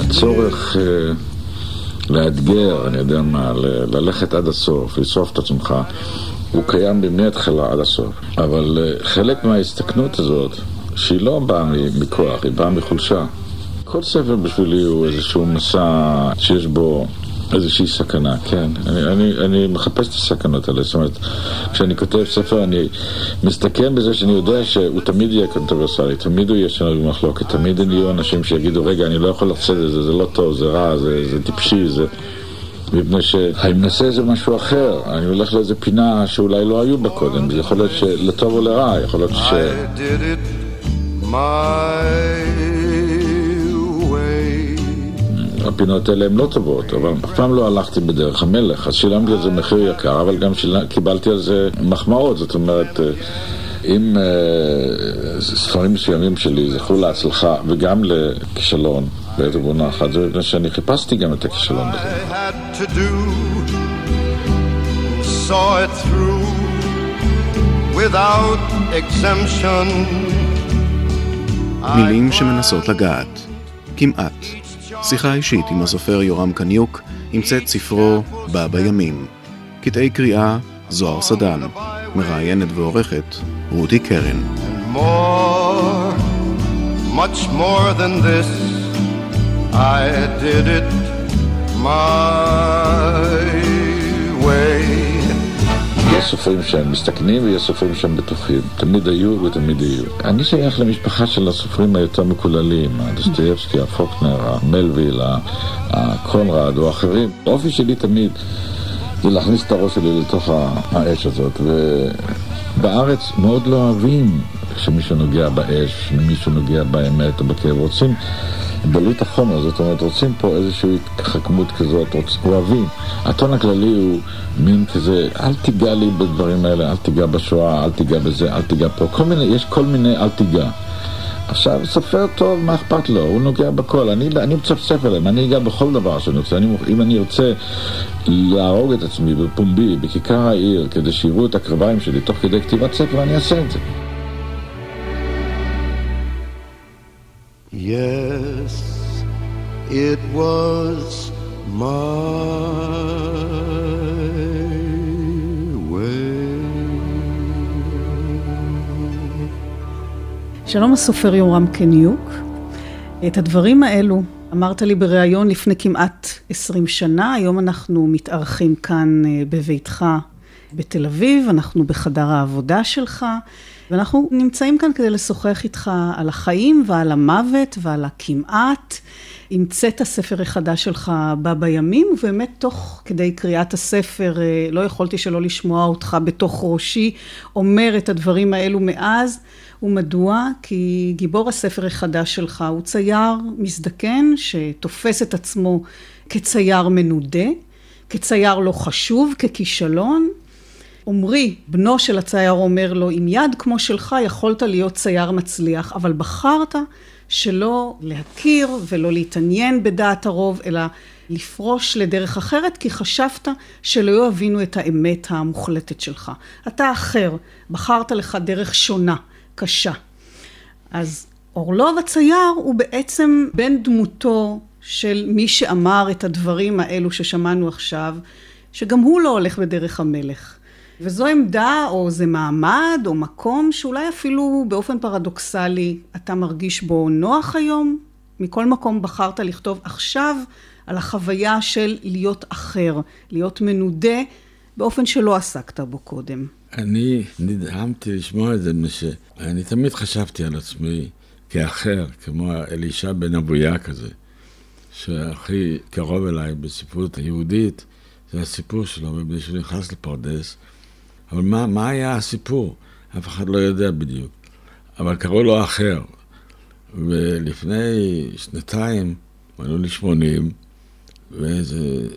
הצורך אה, לאתגר, אני יודע מה, ללכת עד הסוף, לשרוף את עצמך, הוא קיים מההתחלה עד הסוף. אבל אה, חלק מההסתכנות הזאת, שהיא לא באה מכוח, היא באה מחולשה. כל ספר בשבילי הוא איזשהו מסע שיש בו איזושהי סכנה, כן. אני, אני, אני מחפש את הסכנות האלה, זאת אומרת, כשאני כותב ספר אני מסתכן בזה שאני יודע שהוא תמיד יהיה קונטרוברסלי, תמיד הוא יהיה שנוי במחלוקת, תמיד יהיו אנשים שיגידו, רגע, אני לא יכול לשאת את זה, זה לא טוב, זה רע, זה, זה טיפשי, זה... מפני שאני מנסה איזה משהו אחר, אני הולך לאיזה פינה שאולי לא היו בה קודם, זה יכול להיות שלטוב או לרע, יכול להיות ש... I did it my הפינות האלה הן לא טובות, אבל אף פעם לא הלכתי בדרך המלך, אז שילמתי על זה מחיר יקר, אבל גם שיל... קיבלתי על זה מחמאות, זאת אומרת, אה, אם אה, ספרים מסוימים שלי זכו להצלחה וגם לכישלון בעת ובעונה אחת, זה מפני שאני חיפשתי גם את הכישלון הזה. Saw it through without exemption. מילים שמנסות לגעת. כמעט. שיחה אישית עם הסופר יורם קניוק עם צאת ספרו "בא בימים". קטעי קריאה זוהר סדן. מראיינת ועורכת רותי קרן. I did it my סופרים שהם מסתכנים ויש סופרים שהם בטוחים. תמיד היו ותמיד יהיו. אני שייך למשפחה של הסופרים היותר מקוללים, הדוסטויבסקי, הפוקנר, המלוויל, הקונרד או אחרים. האופי שלי תמיד זה להכניס את הראש שלי לתוך האש הזאת. ובארץ מאוד לא אוהבים כשמישהו נוגע באש, כשמישהו נוגע באמת או בכאב. רוצים דלות החומר, זאת אומרת, רוצים פה איזושהי התחכמות כזאת, רוצ... אוהבים. הטון הכללי הוא מין כזה, אל תיגע לי בדברים האלה, אל תיגע בשואה, אל תיגע בזה, אל תיגע פה. כל מיני, יש כל מיני אל תיגע. עכשיו, סופר טוב, מה אכפת לו? הוא נוגע בכל. אני, אני מצפצף עליהם, אני אגע בכל דבר שאני רוצה. אני, אם אני ארצה להרוג את עצמי בפומבי, בכיכר העיר, כדי שיראו את הקרביים שלי תוך כדי כתיבת ספר, אני אעשה את זה. Yes, it was my way. שלום הסופר יורם קניוק. את הדברים האלו אמרת לי בריאיון לפני כמעט 20 שנה, היום אנחנו מתארחים כאן אה, בביתך בתל אביב, אנחנו בחדר העבודה שלך, ואנחנו נמצאים כאן כדי לשוחח איתך על החיים ועל המוות ועל הכמעט. המצאת הספר החדש שלך בא בימים, ובאמת תוך כדי קריאת הספר אה, לא יכולתי שלא לשמוע אותך בתוך ראשי אומר את הדברים האלו מאז. ומדוע? כי גיבור הספר החדש שלך הוא צייר מזדקן שתופס את עצמו כצייר מנודה, כצייר לא חשוב, ככישלון. עמרי, בנו של הצייר, אומר לו, עם יד כמו שלך יכולת להיות צייר מצליח, אבל בחרת שלא להכיר ולא להתעניין בדעת הרוב, אלא לפרוש לדרך אחרת, כי חשבת שלא יבינו את האמת המוחלטת שלך. אתה אחר, בחרת לך דרך שונה. קשה. אז אורלוב הצייר הוא בעצם בן דמותו של מי שאמר את הדברים האלו ששמענו עכשיו, שגם הוא לא הולך בדרך המלך. וזו עמדה, או זה מעמד, או מקום, שאולי אפילו באופן פרדוקסלי אתה מרגיש בו נוח היום. מכל מקום בחרת לכתוב עכשיו על החוויה של להיות אחר, להיות מנודה, באופן שלא עסקת בו קודם. אני נדהמתי לשמוע את זה, מפני שאני תמיד חשבתי על עצמי כאחר, כמו אלישע בן אבויה כזה, שהכי קרוב אליי בספרות היהודית, זה הסיפור שלו, מפני שהוא נכנס לפרדס. אבל מה, מה היה הסיפור? אף אחד לא יודע בדיוק. אבל קראו לו אחר. ולפני שנתיים, מלאו לי 80, ואיזה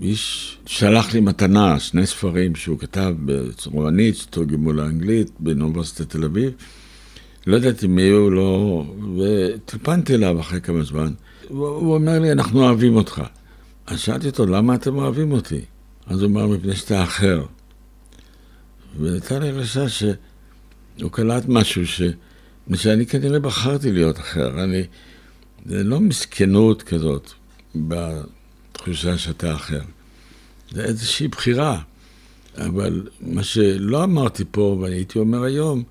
איש שלח לי מתנה, שני ספרים שהוא כתב בצרומנית, שתורגמו לאנגלית, באוניברסיטת תל אביב. לא ידעתי מי הוא, לא... וטלפנתי אליו אחרי כמה זמן. הוא, הוא אומר לי, אנחנו אוהבים אותך. אז שאלתי אותו, למה אתם אוהבים אותי? אז הוא אמר, מפני שאתה אחר. והייתה לי הרגשה שהוא קלט משהו, שאני כנראה בחרתי להיות אחר. אני, זה לא מסכנות כזאת בתחושה שאתה אחר. זה איזושהי בחירה. אבל מה שלא אמרתי פה, ואני הייתי אומר היום,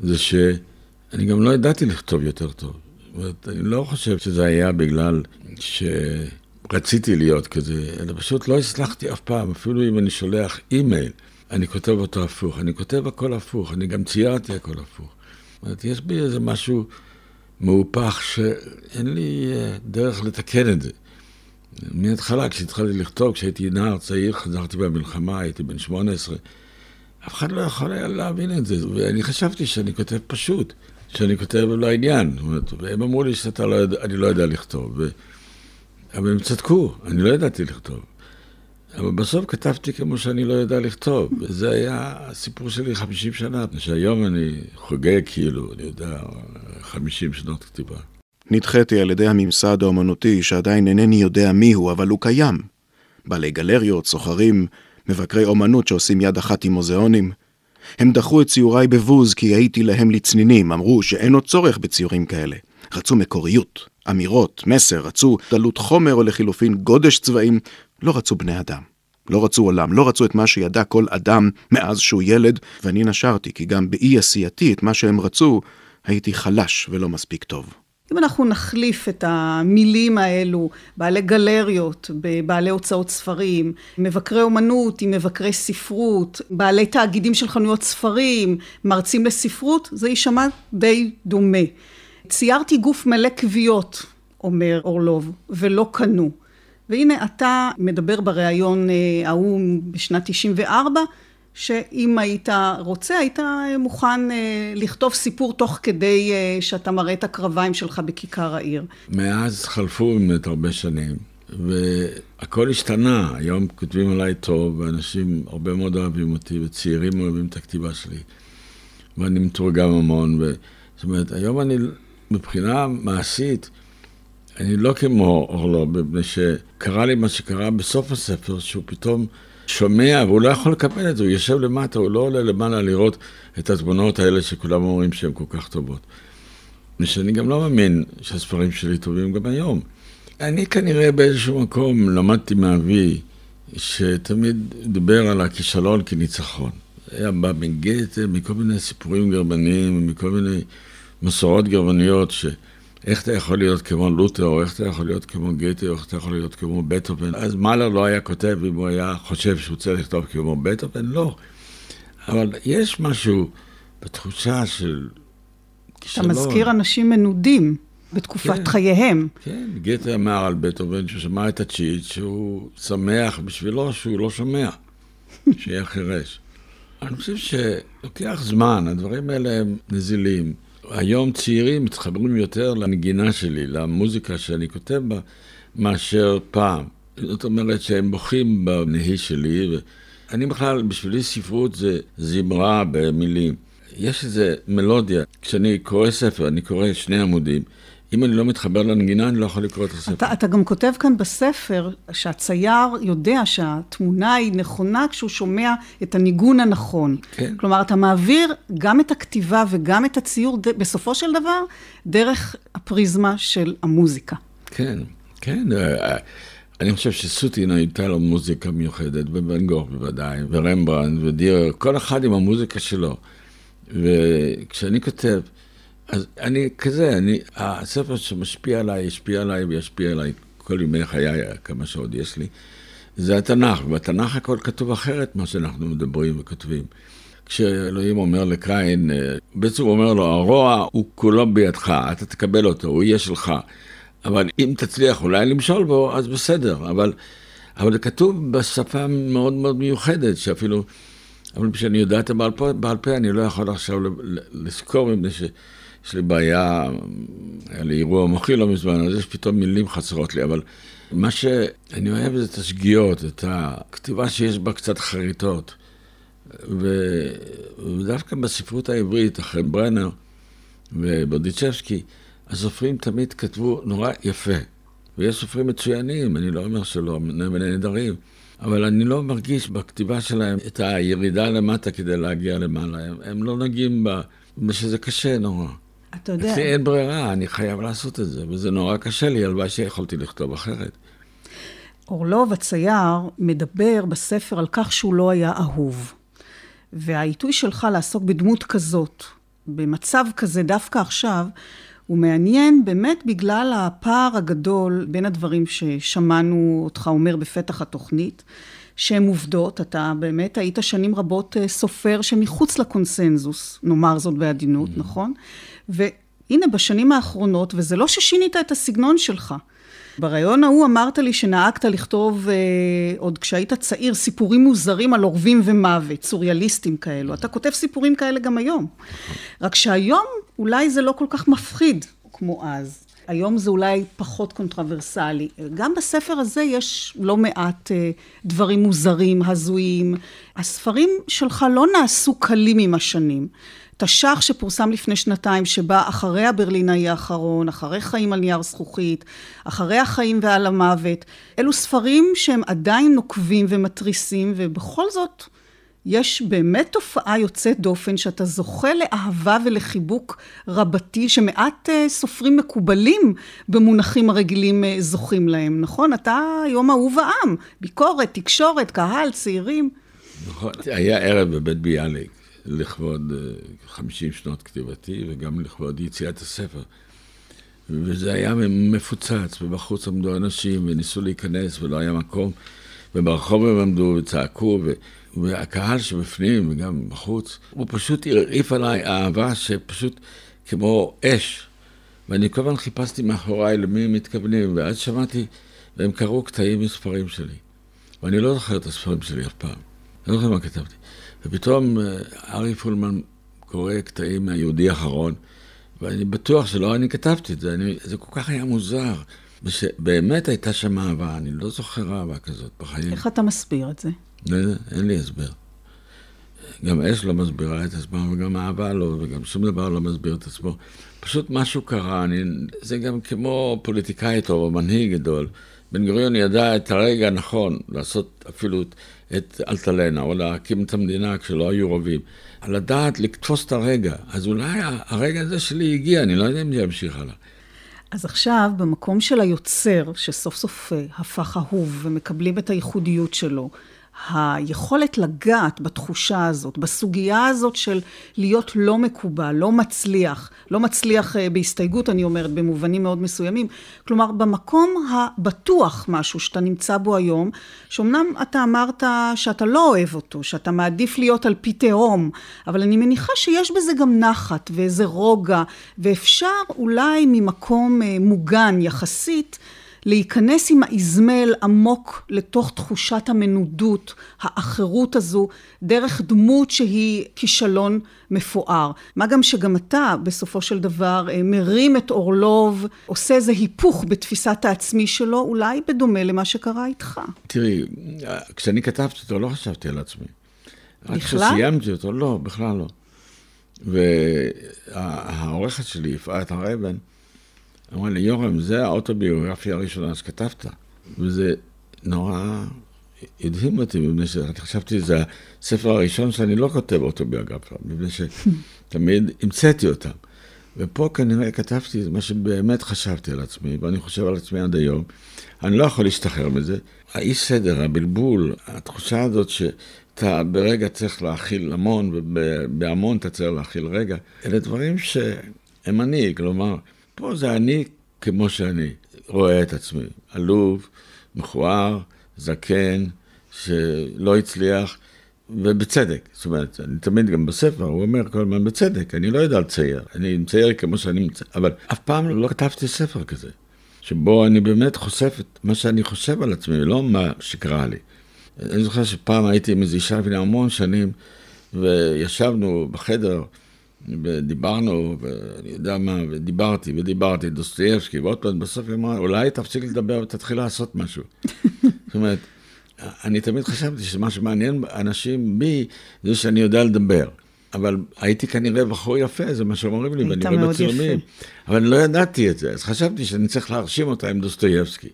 זה שאני גם לא ידעתי לכתוב יותר טוב. זאת אומרת, אני לא חושב שזה היה בגלל שרציתי להיות כזה, אלא פשוט לא הצלחתי אף פעם, אפילו אם אני שולח אימייל, אני כותב אותו הפוך. אני כותב הכל הפוך, אני גם ציירתי הכל הפוך. זאת יש בי איזה משהו מהופך שאין לי אה, דרך לתקן את זה. מההתחלה, כשהתחלתי לכתוב, כשהייתי נער צעיר, חזרתי במלחמה, הייתי בן 18, אף אחד לא יכול היה להבין את זה, ואני חשבתי שאני כותב פשוט, שאני כותב לעניין, והם אמרו לי שאני לא יודע, לא יודע לכתוב, ו... אבל הם צדקו, אני לא ידעתי לכתוב. אבל בסוף כתבתי כמו שאני לא יודע לכתוב, וזה היה הסיפור שלי 50 שנה, שהיום אני חוגג כאילו, אני יודע, 50 שנות כתיבה. נדחיתי על ידי הממסד האומנותי שעדיין אינני יודע מיהו, אבל הוא קיים. בעלי גלריות, סוחרים, מבקרי אומנות שעושים יד אחת עם מוזיאונים. הם דחו את ציוריי בבוז כי הייתי להם לצנינים, אמרו שאין עוד צורך בציורים כאלה. רצו מקוריות, אמירות, מסר, רצו דלות חומר או לחילופין גודש צבעים, לא רצו בני אדם. לא רצו עולם, לא רצו את מה שידע כל אדם מאז שהוא ילד, ואני נשרתי, כי גם באי עשייתי את מה שהם רצו, הייתי חלש ולא מספיק טוב. אם אנחנו נחליף את המילים האלו, בעלי גלריות, בבעלי הוצאות ספרים, מבקרי אומנות עם מבקרי ספרות, בעלי תאגידים של חנויות ספרים, מרצים לספרות, זה יישמע די דומה. ציירתי גוף מלא כוויות, אומר אורלוב, ולא קנו. והנה אתה מדבר בריאיון אה, ההוא בשנת 94, שאם היית רוצה, היית מוכן אה, לכתוב סיפור תוך כדי אה, שאתה מראה את הקרביים שלך בכיכר העיר. מאז חלפו באמת הרבה שנים, והכל השתנה. היום כותבים עליי טוב, ואנשים הרבה מאוד אוהבים אותי, וצעירים אוהבים את הכתיבה שלי. ואני מתורגם המון. ו... זאת אומרת, היום אני, מבחינה מעשית, אני לא כמו אורלו, מפני שקרה לי מה שקרה בסוף הספר, שהוא פתאום... שומע, והוא לא יכול לקבל את זה, הוא יושב למטה, הוא לא עולה למעלה לראות את התמונות האלה שכולם אומרים שהן כל כך טובות. ושאני גם לא מאמין שהספרים שלי טובים גם היום. אני כנראה באיזשהו מקום למדתי מאבי, שתמיד דיבר על הכישלון כניצחון. היה בא מגתה, מכל מיני סיפורים גרמניים, מכל מיני מסורות גרמניות, ש... איך אתה יכול להיות כמו לותר, או איך אתה יכול להיות כמו גתה, או איך אתה יכול להיות כמו בטהובן. אז מאלר לא היה כותב אם הוא היה חושב שהוא צריך לכתוב כמו בטהובן, לא. אבל יש משהו בתחושה של כישלון. אתה מזכיר אנשים מנודים בתקופת כן, חייהם. כן, גתה אמר על בטהובן שהוא שמע את הצ'יט, שהוא שמח בשבילו שהוא לא שומע, שיהיה חירש. אני חושב שלוקח זמן, הדברים האלה הם נזילים. היום צעירים מתחברים יותר לנגינה שלי, למוזיקה שאני כותב בה, מאשר פעם. זאת אומרת שהם בוכים בנהי שלי, ואני בכלל, בשבילי ספרות זה זמרה במילים. יש איזו מלודיה, כשאני קורא ספר, אני קורא שני עמודים, אם אני לא מתחבר לנגינה, אני לא יכול לקרוא את הספר. אתה, אתה גם כותב כאן בספר שהצייר יודע שהתמונה היא נכונה כשהוא שומע את הניגון הנכון. כן. כלומר, אתה מעביר גם את הכתיבה וגם את הציור, בסופו של דבר, דרך הפריזמה של המוזיקה. כן, כן. אה, אה, אני חושב שסוטין הייתה לו מוזיקה מיוחדת, ובן גור בוודאי, ורמברנד ודיור, כל אחד עם המוזיקה שלו. וכשאני כותב, אז אני כזה, אני, הספר שמשפיע עליי, ישפיע עליי וישפיע עליי כל ימי חיי, כמה שעוד יש לי, זה התנ"ך. בתנ"ך הכל כתוב אחרת מה שאנחנו מדברים וכותבים. כשאלוהים אומר לקין, בעצם הוא אומר לו, הרוע הוא כולו בידך, אתה תקבל אותו, הוא יהיה שלך. אבל אם תצליח אולי למשול בו, אז בסדר. אבל, אבל זה כתוב בשפה מאוד מאוד מיוחדת, שאפילו, אבל כשאני יודע את הבעל פה, בעל פה, אני לא יכול עכשיו לזכור, מפני ש... יש לי בעיה, היה לי אירוע מוחי לא מזמן, אז יש פתאום מילים חסרות לי, אבל מה שאני אוהב זה את השגיאות, את הכתיבה שיש בה קצת חריטות. ו... ודווקא בספרות העברית, אחרי ברנר ובודיצ'בסקי, הסופרים תמיד כתבו נורא יפה. ויש סופרים מצוינים, אני לא אומר שלא, נהדרים, אבל אני לא מרגיש בכתיבה שלהם את הירידה למטה כדי להגיע למעלה. הם, הם לא נוגעים ב... ושזה קשה נורא. אתה יודע... אצלי אין ברירה, אני חייב לעשות את זה, וזה נורא קשה לי, הלוואי שיכולתי לכתוב אחרת. אורלוב הצייר מדבר בספר על כך שהוא לא היה אהוב. והעיתוי שלך לעסוק בדמות כזאת, במצב כזה דווקא עכשיו, הוא מעניין באמת בגלל הפער הגדול בין הדברים ששמענו אותך אומר בפתח התוכנית, שהם עובדות, אתה באמת היית שנים רבות אה, סופר שמחוץ לקונסנזוס, נאמר זאת בעדינות, mm-hmm. נכון? והנה בשנים האחרונות, וזה לא ששינית את הסגנון שלך. בריאיון ההוא אמרת לי שנהגת לכתוב, אה, עוד כשהיית צעיר, סיפורים מוזרים על עורבים ומוות, סוריאליסטים כאלו. אתה כותב סיפורים כאלה גם היום. רק שהיום אולי זה לא כל כך מפחיד כמו אז. היום זה אולי פחות קונטרברסלי. גם בספר הזה יש לא מעט אה, דברים מוזרים, הזויים. הספרים שלך לא נעשו קלים עם השנים. תש"ח שפורסם לפני שנתיים, שבא אחרי הברלינאי האחרון, אחרי חיים על נייר זכוכית, אחרי החיים ועל המוות, אלו ספרים שהם עדיין נוקבים ומתריסים, ובכל זאת יש באמת תופעה יוצאת דופן שאתה זוכה לאהבה ולחיבוק רבתי שמעט אה, סופרים מקובלים במונחים הרגילים אה, זוכים להם, נכון? אתה היום אהוב העם, ביקורת, תקשורת, קהל, צעירים. נכון, היה ערב בבית ביאליק לכבוד 50 אה, שנות כתיבתי וגם לכבוד יציאת הספר. וזה היה מפוצץ, ובחוץ עמדו אנשים וניסו להיכנס ולא היה מקום, וברחוב הם עמדו וצעקו, ו... והקהל שבפנים וגם בחוץ, הוא פשוט הרעיף עליי אהבה שפשוט כמו אש. ואני כל הזמן חיפשתי מאחוריי למי הם מתכוונים, ואז שמעתי, והם קראו קטעים מספרים שלי. ואני לא זוכר את הספרים שלי אף פעם. אני לא זוכר מה כתבתי. ופתאום אה, ארי פולמן קורא קטעים מהיהודי האחרון, ואני בטוח שלא אני כתבתי את זה, אני, זה כל כך היה מוזר. ושבאמת הייתה שם אהבה, אני לא זוכר אהבה כזאת בחיים. איך אתה מסביר את זה? לא, אין לי הסבר. גם אש לא מסבירה את עצמה, וגם אהבה לא, וגם שום דבר לא מסביר את עצמו. פשוט משהו קרה, אני, זה גם כמו פוליטיקאי טוב או מנהיג גדול. בן גוריון ידע את הרגע הנכון לעשות אפילו את אלטלנה, או להקים את המדינה כשלא היו רבים. לדעת לתפוס את הרגע. אז אולי הרגע הזה שלי הגיע, אני לא יודע אם זה ימשיך הלאה. אז עכשיו, במקום של היוצר, שסוף סוף אה, הפך אהוב ומקבלים את הייחודיות שלו, היכולת לגעת בתחושה הזאת, בסוגיה הזאת של להיות לא מקובל, לא מצליח, לא מצליח אה, בהסתייגות, אני אומרת, במובנים מאוד מסוימים. כלומר, במקום הבטוח משהו שאתה נמצא בו היום, שאומנם אתה אמרת שאתה לא אוהב אותו, שאתה מעדיף להיות על פי תהום, אבל אני מניחה שיש בזה גם נחת ואיזה רוגע, ואפשר אולי ממקום אה, מוגן יחסית, להיכנס עם האזמל עמוק לתוך תחושת המנודות, האחרות הזו, דרך דמות שהיא כישלון מפואר. מה גם שגם אתה, בסופו של דבר, אה, מרים את אורלוב, עושה איזה היפוך בתפיסת העצמי שלו, אולי בדומה למה שקרה איתך. תראי, כשאני כתבתי אותו, לא חשבתי על עצמי. בכלל? כשסיימתי אותו, לא, בכלל לא. והעורכת שלי, יפעת הר אבן, אמרה לי, יורם, זה האוטוביוגרפיה הראשונה שכתבת. וזה נורא הדהים אותי, מפני שחשבתי שזה הספר הראשון שאני לא כותב אוטוביוגרפיה, מפני שתמיד המצאתי אותם. ופה כנראה כתבתי מה שבאמת חשבתי על עצמי, ואני חושב על עצמי עד היום. אני לא יכול להשתחרר מזה. האי סדר, הבלבול, התחושה הזאת שאתה ברגע צריך להכיל המון, ובהמון אתה צריך להכיל רגע, אלה דברים שהם אני, כלומר, פה זה אני כמו שאני רואה את עצמי, עלוב, מכוער, זקן, שלא הצליח, ובצדק. זאת אומרת, אני תמיד גם בספר, הוא אומר כל הזמן בצדק, אני לא יודע לצייר, אני מצייר כמו שאני מצייר, אבל אף פעם לא כתבתי ספר כזה, שבו אני באמת חושף את מה שאני חושב על עצמי, לא מה שקרה לי. אני זוכר שפעם הייתי עם איזו אישה לפני המון שנים, וישבנו בחדר, ודיברנו, ואני יודע מה, ודיברתי, ודיברתי, דוסטויבסקי, ועוד פעם, בסוף היא אמרה, אולי תפסיק לדבר ותתחיל לעשות משהו. זאת אומרת, אני תמיד חשבתי שמה שמעניין אנשים בי, זה שאני יודע לדבר. אבל הייתי כנראה בחור יפה, זה מה שאומרים לי, ואני רואה בצילומים. אבל אני לא ידעתי את זה, אז חשבתי שאני צריך להרשים אותה עם דוסטויבסקי.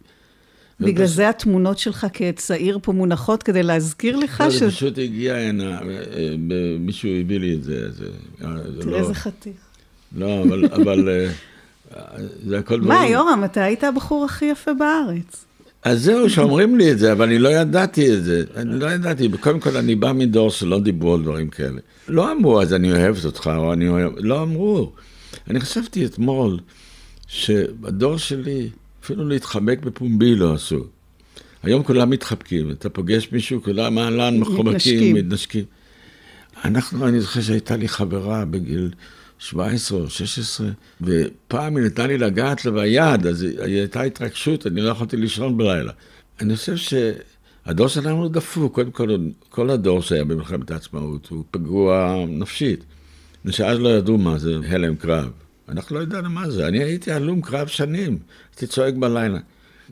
בגלל זה התמונות שלך כצעיר פה מונחות כדי להזכיר לך לא, ש... זה פשוט הגיע הנה, אה, אה, מישהו הביא לי את זה. זה, אה, תראה לא- איזה חתיך. לא, אבל, זה הכל דברים. מה, יורם, אתה היית הבחור הכי יפה בארץ. אז זהו, שאומרים לי את זה, אבל אני לא ידעתי את זה. אני לא ידעתי. קודם כל, אני בא מדור שלא דיברו על דברים כאלה. לא אמרו, אז אני אוהבת אותך, או אני אוהב... לא אמרו. אני חשבתי אתמול, שבדור שלי, אפילו להתחבק בפומבי לא עשו. היום כולם מתחבקים, אתה פוגש מישהו, כולם אהלן, מחובקים, מתנשקים. אנחנו, אני זוכר שהייתה לי חברה בגיל 17 או 16, ופעם היא נתנה לי לגעת לה ביד, אז הייתה התרגשות, אני לא יכולתי לישון בלילה. אני חושב שהדור שלנו דפוק, קודם כל, כל הדור שהיה במלחמת העצמאות הוא פגוע נפשית. מפני שאז לא ידעו מה זה הלם קרב. אנחנו לא ידענו מה זה. אני הייתי הלום קרב שנים, הייתי צועק בלילה.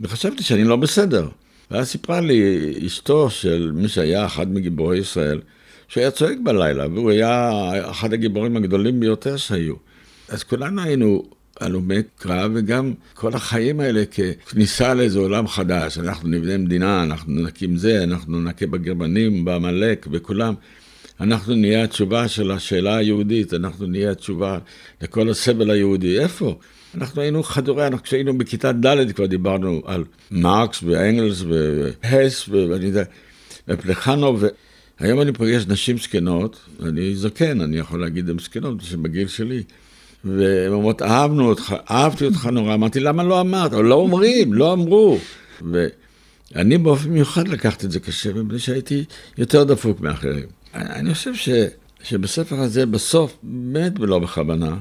וחשבתי שאני לא בסדר. ואז סיפרה לי אשתו של מי שהיה אחד מגיבורי ישראל, שהיה צועק בלילה, והוא היה אחד הגיבורים הגדולים ביותר שהיו. אז כולנו היינו הלומי קרב, וגם כל החיים האלה ככניסה לאיזה עולם חדש. אנחנו נבנה מדינה, אנחנו נקים זה, אנחנו נכה בגרמנים, בעמלק, בכולם. אנחנו נהיה התשובה של השאלה היהודית, אנחנו נהיה התשובה לכל הסבל היהודי. איפה? אנחנו היינו חדורי, אנחנו כשהיינו בכיתה ד' כבר דיברנו על מרקס ואנגלס והס ואני יודע, ופלחנוב. היום אני פוגש נשים זקנות, אני זקן, אני יכול להגיד הן זקנות, שבגיל שלי. והן אומרות, אהבנו אותך, אהבתי אותך נורא. אמרתי, למה לא אמרת? לא אומרים, לא אמרו. ואני באופן מיוחד לקחתי את זה קשה, מפני שהייתי יותר דפוק מאחרים. אני חושב ש, שבספר הזה, בסוף, באמת ולא בכוונה,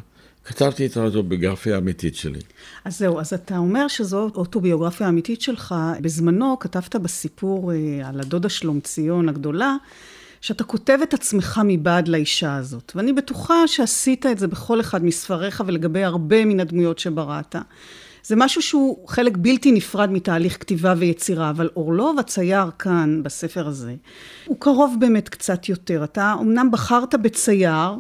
כתבתי את האוטוביוגרפיה האמיתית שלי. אז זהו, אז אתה אומר שזו אוטוביוגרפיה אמיתית שלך. בזמנו כתבת בסיפור אה, על הדודה שלומציון הגדולה, שאתה כותב את עצמך מבעד לאישה הזאת. ואני בטוחה שעשית את זה בכל אחד מספריך ולגבי הרבה מן הדמויות שבראת. זה משהו שהוא חלק בלתי נפרד מתהליך כתיבה ויצירה, אבל אורלוב הצייר כאן, בספר הזה, הוא קרוב באמת קצת יותר. אתה אמנם בחרת בצייר,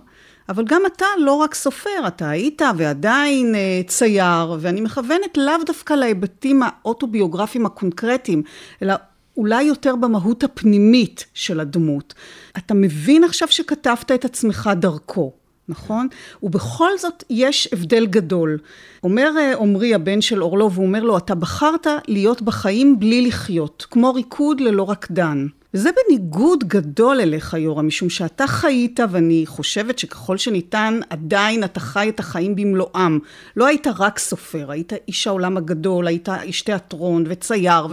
אבל גם אתה לא רק סופר, אתה היית ועדיין אה, צייר, ואני מכוונת לאו דווקא להיבטים האוטוביוגרפיים הקונקרטיים, אלא אולי יותר במהות הפנימית של הדמות. אתה מבין עכשיו שכתבת את עצמך דרכו. נכון? ובכל זאת יש הבדל גדול. אומר אה, עמרי הבן של אורלוב, הוא אומר לו, אתה בחרת להיות בחיים בלי לחיות, כמו ריקוד ללא רקדן. וזה בניגוד גדול אליך, יורם, משום שאתה חיית, ואני חושבת שככל שניתן, עדיין אתה חי את החיים במלואם. לא היית רק סופר, היית איש העולם הגדול, היית איש תיאטרון וצייר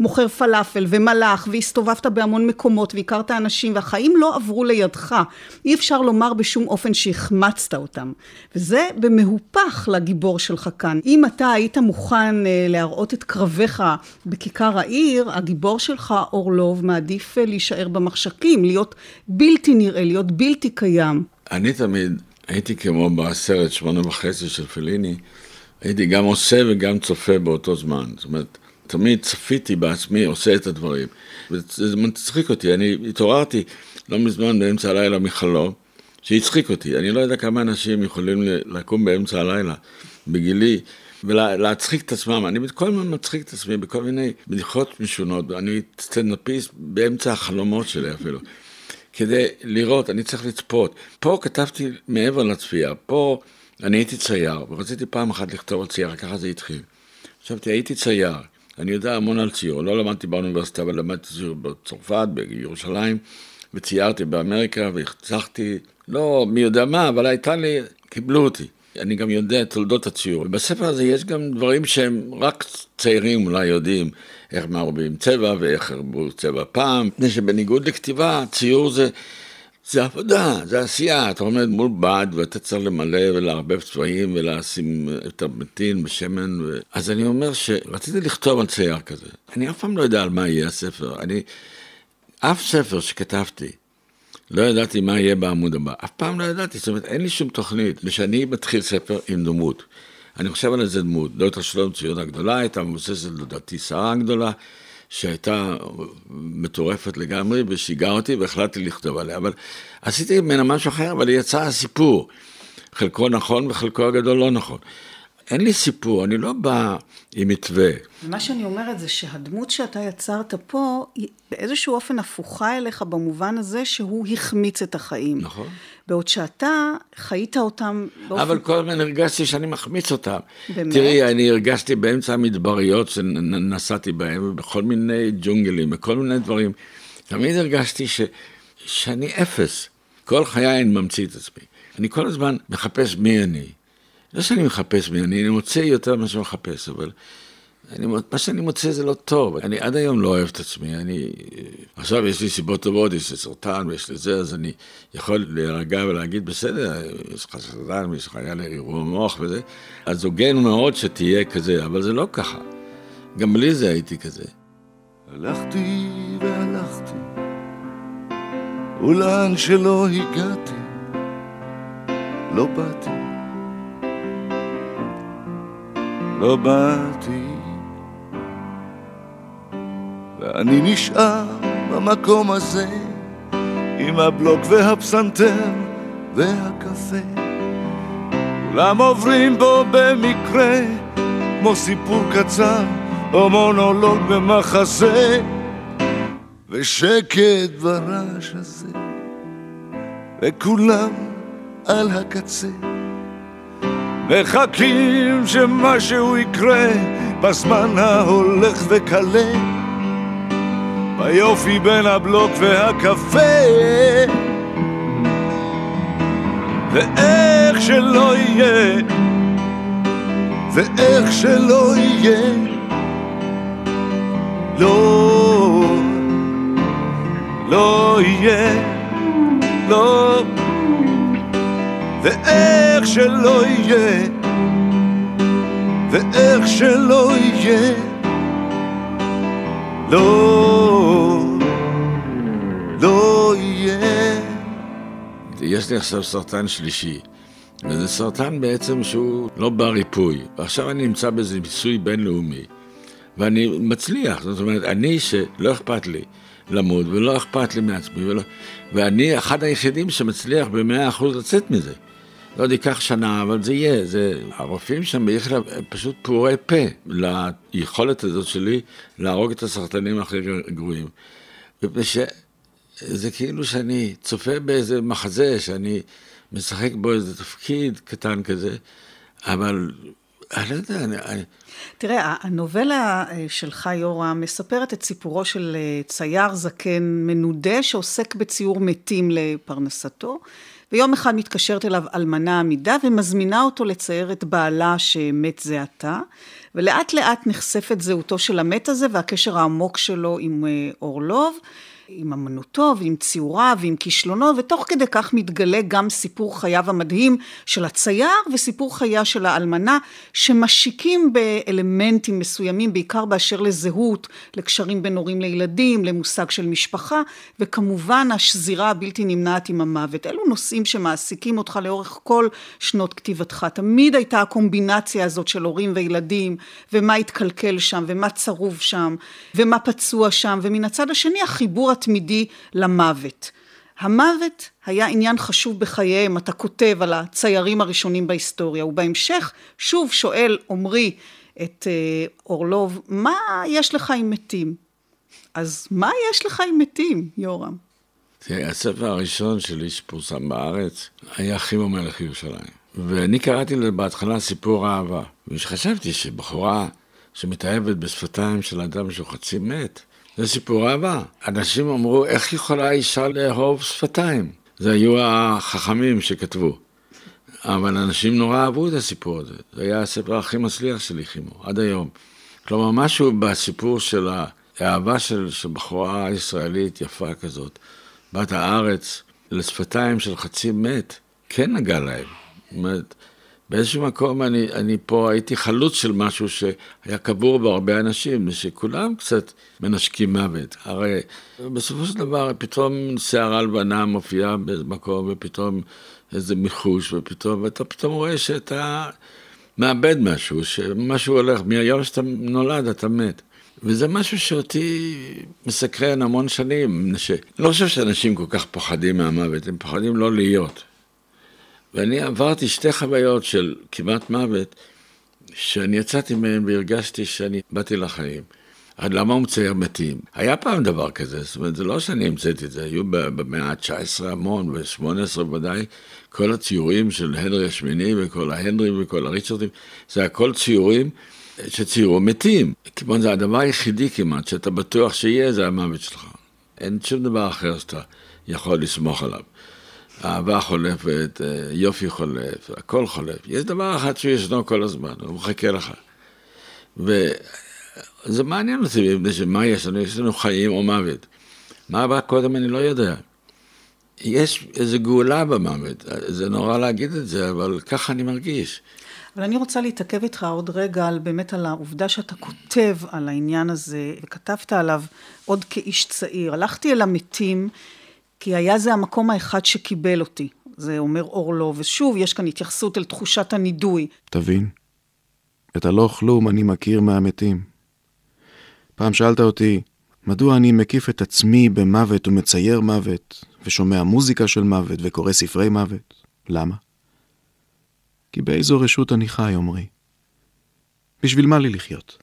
ומוכר פלאפל ומלאך, והסתובבת בהמון מקומות והכרת אנשים, והחיים לא עברו לידך. אי אפשר לומר בשום אופן שהחמצת אותם. וזה במהופך לגיבור שלך כאן. אם אתה היית מוכן אה, להראות את קרביך בכיכר העיר, הגיבור שלך, אורלוב, מעדיף עדיף להישאר במחשכים, להיות בלתי נראה, להיות בלתי קיים. אני תמיד הייתי כמו בסרט שמונה וחצי של פליני, הייתי גם עושה וגם צופה באותו זמן. זאת אומרת, תמיד צפיתי בעצמי, עושה את הדברים. וזה מצחיק אותי, אני התעוררתי לא מזמן באמצע הלילה מחלום, שהצחיק אותי. אני לא יודע כמה אנשים יכולים לקום באמצע הלילה, בגילי. ולהצחיק את עצמם, אני כל הזמן מצחיק את עצמי בכל מיני בדיחות משונות, אני סטנדאפיסט באמצע החלומות שלי אפילו, כדי לראות, אני צריך לצפות. פה כתבתי מעבר לצפייה, פה אני הייתי צייר, ורציתי פעם אחת לכתוב על צייר, ככה זה התחיל. חשבתי, הייתי צייר, אני יודע המון על ציור, לא למדתי באוניברסיטה, אבל למדתי ציור בצרפת, בירושלים, וציירתי באמריקה, והצלחתי, לא מי יודע מה, אבל הייתה לי, קיבלו אותי. אני גם יודע את תולדות הציור. ובספר הזה יש גם דברים שהם רק צעירים אולי יודעים, איך מערבים צבע ואיך הרבו צבע פעם, מפני שבניגוד לכתיבה, ציור זה, זה עבודה, זה עשייה. אתה עומד מול בד ואתה צריך למלא ולערבב צבעים ולשים את המתין בשמן. ו... אז אני אומר שרציתי לכתוב על צייר כזה. אני אף פעם לא יודע על מה יהיה הספר. אני, אף ספר שכתבתי, לא ידעתי מה יהיה בעמוד הבא, אף פעם לא ידעתי, זאת אומרת, אין לי שום תוכנית. ושאני מתחיל ספר עם דמות, אני חושב על איזה דמות, דוקטור שלום ציון הגדולה הייתה מבוססת לדעתי שרה הגדולה, שהייתה מטורפת לגמרי ושיגעה אותי והחלטתי לכתוב עליה, אבל עשיתי ממנה משהו אחר, אבל יצא הסיפור, חלקו נכון וחלקו הגדול לא נכון. אין לי סיפור, אני לא בא עם מתווה. מה שאני אומרת זה שהדמות שאתה יצרת פה, היא באיזשהו אופן הפוכה אליך במובן הזה שהוא החמיץ את החיים. נכון. בעוד שאתה חיית אותם באופן... אבל כל הזמן הרגשתי שאני מחמיץ אותם. באמת? תראי, אני הרגשתי באמצע המדבריות שנסעתי בהם, בכל מיני ג'ונגלים, בכל מיני דברים. תמיד הרגשתי ש, שאני אפס. כל חיי אני ממציא את עצמי. אני כל הזמן מחפש מי אני. לא שאני מחפש אני, מוצא יותר ממה שאני מחפש, אבל אני, מה שאני מוצא זה לא טוב. אני עד היום לא אוהב את עצמי. אני, עכשיו יש לי סיבות טובות, יש לי סרטן ויש לי זה, אז אני יכול להירגע ולהגיד, בסדר, יש לך סרטן ויש לך היה לי מוח וזה, אז הוגן מאוד שתהיה כזה, אבל זה לא ככה. גם בלי זה הייתי כזה. הלכתי והלכתי, ולאן שלא הגעתי, לא באתי. לא באתי, ואני נשאר במקום הזה, עם הבלוק והפסנתר והקפה. כולם עוברים בו במקרה, כמו סיפור קצר או מונולוג במחזה, ושקט ברעש הזה, וכולם על הקצה. מחכים שמשהו יקרה בזמן ההולך וקלה. ביופי בין הבלוק והקפה. ואיך שלא יהיה ואיך שלא יהיה לא, לא יהיה, לא ואיך שלא יהיה, ואיך שלא יהיה, לא, לא יהיה. יש לי עכשיו סרטן שלישי, וזה סרטן בעצם שהוא לא בר ריפוי. ועכשיו אני נמצא באיזה ניסוי בינלאומי, ואני מצליח, זאת אומרת, אני שלא אכפת לי. למות, ולא אכפת לי מעצמי, ולא... ואני אחד היחידים שמצליח במאה אחוז לצאת מזה. לא יודע, ייקח שנה, אבל זה יהיה. זה... הרופאים שם באיכילוב פשוט פעורי פה ליכולת הזאת שלי להרוג את הסרטנים הכי גרועים. מפני שזה כאילו שאני צופה באיזה מחזה, שאני משחק בו איזה תפקיד קטן כזה, אבל אני לא יודע, אני... תראה, הנובלה אה, שלך, יורם, מספרת את סיפורו של אה, צייר זקן מנודה שעוסק בציור מתים לפרנסתו. ויום אחד מתקשרת אליו אלמנה עמידה ומזמינה אותו לצייר את בעלה שמת זה עתה, ולאט לאט נחשפת זהותו של המת הזה והקשר העמוק שלו עם אה, אורלוב. עם אמנותו ועם ציוריו ועם כישלונו, ותוך כדי כך מתגלה גם סיפור חייו המדהים של הצייר וסיפור חייה של האלמנה, שמשיקים באלמנטים מסוימים, בעיקר באשר לזהות, לקשרים בין הורים לילדים, למושג של משפחה, וכמובן השזירה הבלתי נמנעת עם המוות. אלו נושאים שמעסיקים אותך לאורך כל שנות כתיבתך. תמיד הייתה הקומבינציה הזאת של הורים וילדים, ומה התקלקל שם, ומה צרוב שם, ומה פצוע שם, ומן הצד השני החיבור התמידי למוות. המוות היה עניין חשוב בחייהם, אתה כותב על הציירים הראשונים בהיסטוריה, ובהמשך שוב שואל עמרי את אה, אורלוב, מה יש לך עם מתים? אז מה יש לך עם מתים, יורם? תראה, הספר הראשון שלי שפורסם בארץ היה חימו מלך ירושלים. ואני קראתי בהתחלה סיפור אהבה, וחשבתי שבחורה שמתאהבת בשפתיים של אדם שהוא חצי מת, זה סיפור אהבה. אנשים אמרו, איך יכולה אישה לאהוב שפתיים? זה היו החכמים שכתבו. אבל אנשים נורא אהבו את הסיפור הזה. זה היה הספר הכי מצליח שלי, חימו, עד היום. כלומר, משהו בסיפור של האהבה של, של בחורה ישראלית יפה כזאת, בת הארץ, לשפתיים של חצי מת, כן נגע להם. זאת אומרת, באיזשהו מקום אני, אני פה הייתי חלוץ של משהו שהיה קבור בהרבה אנשים, שכולם קצת מנשקים מוות. הרי בסופו של דבר פתאום שערה לבנה מופיעה במקום, ופתאום איזה מיחוש, ופתאום, ואתה פתאום רואה שאתה מאבד משהו, שמשהו הולך, מהיום שאתה נולד אתה מת. וזה משהו שאותי מסקרן המון שנים, ש... לא חושב שאנשים כל כך פוחדים מהמוות, הם פוחדים לא להיות. ואני עברתי שתי חוויות של כמעט מוות שאני יצאתי מהם והרגשתי שאני באתי לחיים. אז למה הוא מצייר מתים? היה פעם דבר כזה, זאת אומרת, זה לא שאני המצאתי את זה, היו במאה ה-19 המון, ב-18 ודאי, כל הציורים של הנרי השמיני וכל ההנרי וכל הריצ'רדים, זה הכל ציורים שציירו מתים. כמובן, זה הדבר היחידי כמעט שאתה בטוח שיהיה, זה המוות שלך. אין שום דבר אחר שאתה יכול לסמוך עליו. אהבה חולפת, יופי חולף, הכל חולף. יש דבר אחד שישנו כל הזמן, הוא מחכה לך. וזה מעניין אותי, מפני שמה יש לנו? יש לנו חיים או מוות. מה הבא קודם אני לא יודע. יש איזו גאולה במוות, זה נורא להגיד את זה, אבל ככה אני מרגיש. אבל אני רוצה להתעכב איתך עוד רגע על באמת על העובדה שאתה כותב על העניין הזה, וכתבת עליו עוד כאיש צעיר. הלכתי אל המתים, כי היה זה המקום האחד שקיבל אותי. זה אומר אורלו, ושוב, יש כאן התייחסות אל תחושת הנידוי. תבין, את הלא כלום אני מכיר מהמתים. פעם שאלת אותי, מדוע אני מקיף את עצמי במוות ומצייר מוות, ושומע מוזיקה של מוות וקורא ספרי מוות? למה? כי באיזו רשות אני חי, עמרי. בשביל מה לי לחיות?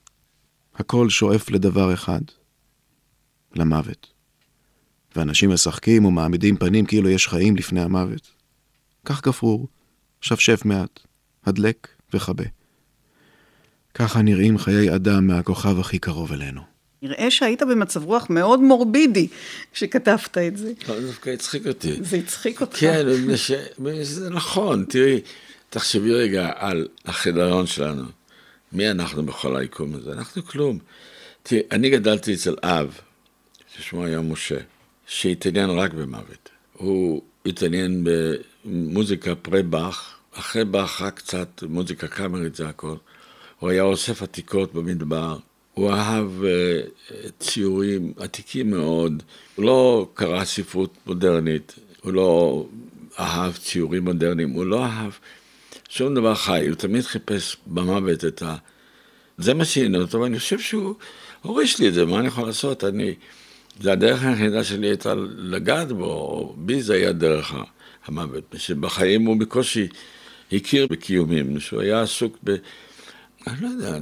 הכל שואף לדבר אחד, למוות. ואנשים משחקים ומעמידים פנים כאילו יש חיים לפני המוות. קח גפרור, שפשף מעט, הדלק וכבה. ככה נראים חיי אדם מהכוכב הכי קרוב אלינו. נראה שהיית במצב רוח מאוד מורבידי כשכתבת את זה. לא, זה דווקא הצחיק אותי. זה הצחיק אותך. כן, זה נכון, תראי, תחשבי רגע על החדרון שלנו. מי אנחנו בכל היקום הזה? אנחנו כלום. תראי, אני גדלתי אצל אב, ששמו היה משה, שהתעניין רק במוות. הוא התעניין במוזיקה פרה באך, אחרי באך רק קצת מוזיקה קאמרית זה הכל. הוא היה אוסף עתיקות במדבר, הוא אהב uh, ציורים עתיקים מאוד, הוא לא קרא ספרות מודרנית, הוא לא אהב ציורים מודרניים, הוא לא אהב שום דבר חי, הוא תמיד חיפש במוות את ה... זה מה שעניין אותו, ואני חושב שהוא הוריש לי את זה, מה אני יכול לעשות? אני... זה הדרך היחידה שלי הייתה לגעת בו, בי זה היה דרך המוות, שבחיים הוא בקושי הכיר בקיומים, שהוא היה עסוק ב... אני לא יודע,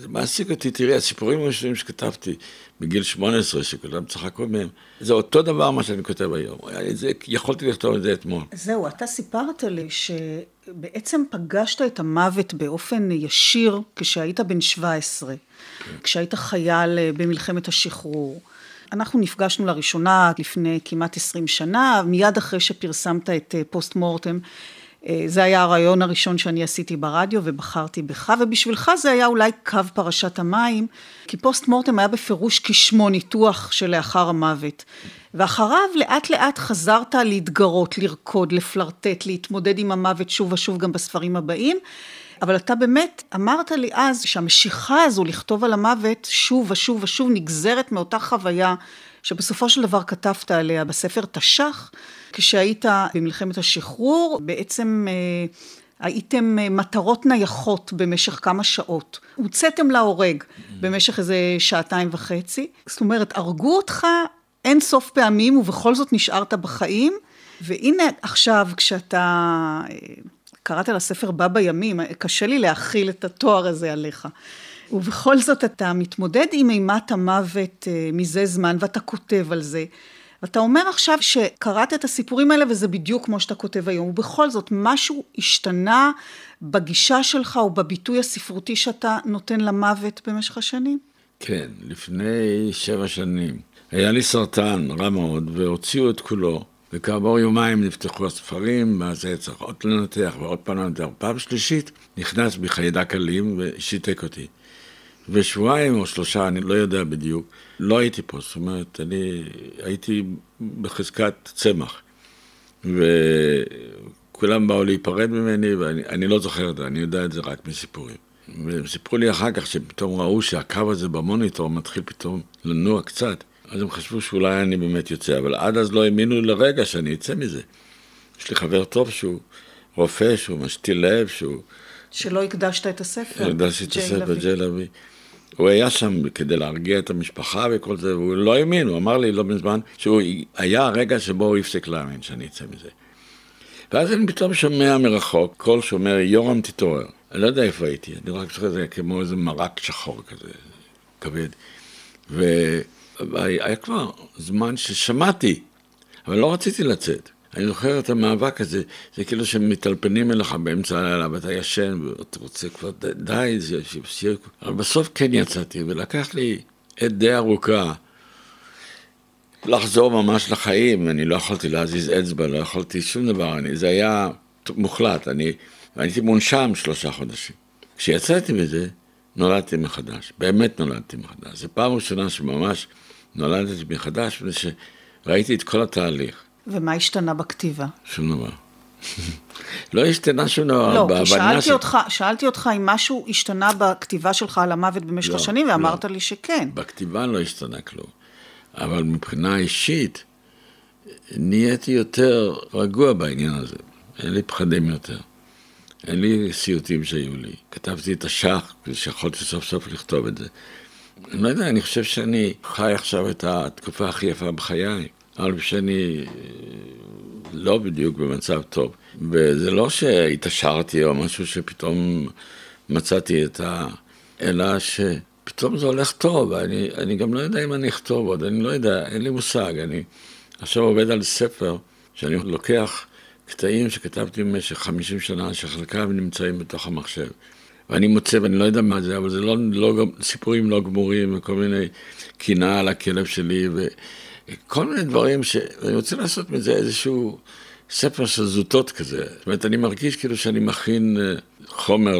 זה מעסיק אותי, תראי, הסיפורים הראשונים שכתבתי בגיל 18, שכולם צחקו מהם, זה אותו דבר מה שאני כותב היום. זה, יכולתי לכתוב את זה אתמול. זהו, אתה סיפרת לי שבעצם פגשת את המוות באופן ישיר כשהיית בן 17, כן. כשהיית חייל אה, במלחמת השחרור. אנחנו נפגשנו לראשונה לפני כמעט 20 שנה, מיד אחרי שפרסמת את אה, פוסט מורטם. אה, זה היה הרעיון הראשון שאני עשיתי ברדיו ובחרתי בך, ובשבילך זה היה אולי קו פרשת המים, כי פוסט מורטם היה בפירוש כשמו ניתוח שלאחר המוות. ואחריו לאט לאט חזרת להתגרות, לרקוד, לפלרטט, להתמודד עם המוות שוב ושוב גם בספרים הבאים. אבל אתה באמת אמרת לי אז שהמשיכה הזו לכתוב על המוות שוב ושוב ושוב נגזרת מאותה חוויה שבסופו של דבר כתבת עליה בספר תש"ח, כשהיית במלחמת השחרור, בעצם אה, הייתם אה, מטרות נייחות במשך כמה שעות. הוצאתם להורג במשך איזה שעתיים וחצי. זאת אומרת, הרגו אותך אין סוף פעמים ובכל זאת נשארת בחיים. והנה עכשיו כשאתה אה, קראת לספר בא בימים, קשה לי להכיל את התואר הזה עליך. ובכל זאת אתה מתמודד עם אימת המוות אה, מזה זמן ואתה כותב על זה. ואתה אומר עכשיו שקראת את הסיפורים האלה וזה בדיוק כמו שאתה כותב היום, ובכל זאת משהו השתנה בגישה שלך או בביטוי הספרותי שאתה נותן למוות במשך השנים? כן, לפני שבע שנים היה לי סרטן רע מאוד והוציאו את כולו. וכעבור יומיים נפתחו הספרים, ואז היה צריך עוד לנתח ועוד פעם לנתח. פעם שלישית נכנס בי חיידק אלים ושיתק אותי. ושבועיים או שלושה, אני לא יודע בדיוק, לא הייתי פה, זאת אומרת, אני הייתי בחזקת צמח. וכולם באו להיפרד ממני, ואני לא זוכר את זה, אני יודע את זה רק מסיפורים. והם סיפרו לי אחר כך שפתאום ראו שהקו הזה במוניטור מתחיל פתאום לנוע קצת. אז הם חשבו שאולי אני באמת יוצא, אבל עד אז לא האמינו לרגע שאני אצא מזה. יש לי חבר טוב שהוא רופא, שהוא משתיל לב, שהוא... שלא הקדשת את הספר. הקדשתי את הספר, ג'יי לוי. הוא היה שם כדי להרגיע את המשפחה וכל זה, והוא לא האמין, הוא אמר לי לא מזמן, שהוא היה הרגע שבו הוא הפסיק להאמין שאני אצא מזה. ואז אני פתאום שומע מרחוק קול שאומר, יורם תתעורר. אני לא יודע איפה הייתי, אני רק זוכר את זה כמו איזה מרק שחור כזה, כבד. והיה כבר זמן ששמעתי, אבל לא רציתי לצאת. אני זוכר את המאבק הזה, זה כאילו שמטלפנים אליך באמצע הלילה ואתה ישן ואתה רוצה כבר די, זה שיפסיר. אבל בסוף כן יצאתי, ולקח לי עת די ארוכה לחזור ממש לחיים, אני לא יכולתי להזיז אצבע, לא יכולתי שום דבר, אני, זה היה מוחלט, אני הייתי מונשם שלושה חודשים. כשיצאתי מזה, נולדתי מחדש, באמת נולדתי מחדש. זו פעם ראשונה שממש נולדתי מחדש, מפני שראיתי את כל התהליך. ומה השתנה בכתיבה? שום דבר. לא השתנה שום דבר. לא, כי שאלתי, ש... אותך, שאלתי אותך אם משהו השתנה בכתיבה שלך על המוות במשך לא, השנים, ואמרת לא. לי שכן. בכתיבה לא השתנה כלום. אבל מבחינה אישית, נהייתי יותר רגוע בעניין הזה. אין לי פחדים יותר. אין לי סיוטים שהיו לי. כתבתי את השח, שיכולתי סוף סוף לכתוב את זה. לא יודע, אני חושב שאני חי עכשיו את התקופה הכי יפה בחיי. אבל שאני אה, לא בדיוק במצב טוב. וזה לא שהתעשרתי או משהו שפתאום מצאתי את ה... אלא שפתאום זה הולך טוב, אני, אני גם לא יודע אם אני אכתוב עוד, אני לא יודע, אין לי מושג. אני עכשיו עובד על ספר שאני לוקח קטעים שכתבתי במשך 50 שנה, שחלקם נמצאים בתוך המחשב. ואני מוצא, ואני לא יודע מה זה, אבל זה לא, לא סיפורים לא גמורים, וכל מיני קנאה על הכלב שלי, וכל מיני דברים שאני רוצה לעשות מזה איזשהו ספר של זוטות כזה. זאת אומרת, אני מרגיש כאילו שאני מכין אה, חומר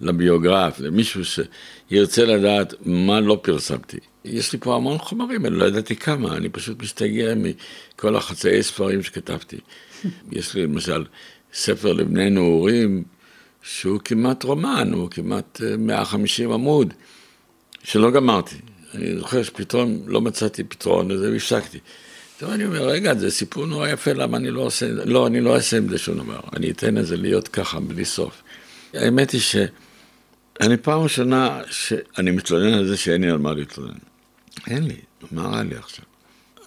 לביוגרף, למישהו שירצה לדעת מה לא פרסמתי. יש לי פה המון חומרים, אני לא ידעתי כמה, אני פשוט משתגע מכל החצאי ספרים שכתבתי. יש לי למשל ספר לבני נעורים, שהוא כמעט רומן, הוא כמעט 150 אה, עמוד, שלא גמרתי. אני זוכר שפתאום לא מצאתי פתרון לזה והפסקתי. טוב, אני אומר, רגע, זה סיפור נורא יפה, למה אני לא עושה, לא, אני לא אעשה עם זה שום דבר. אני אתן לזה להיות ככה, בלי סוף. האמת היא שאני פעם ראשונה שאני מתלונן על זה שאין לי על מה להתלונן. אין לי, מה רע לי עכשיו?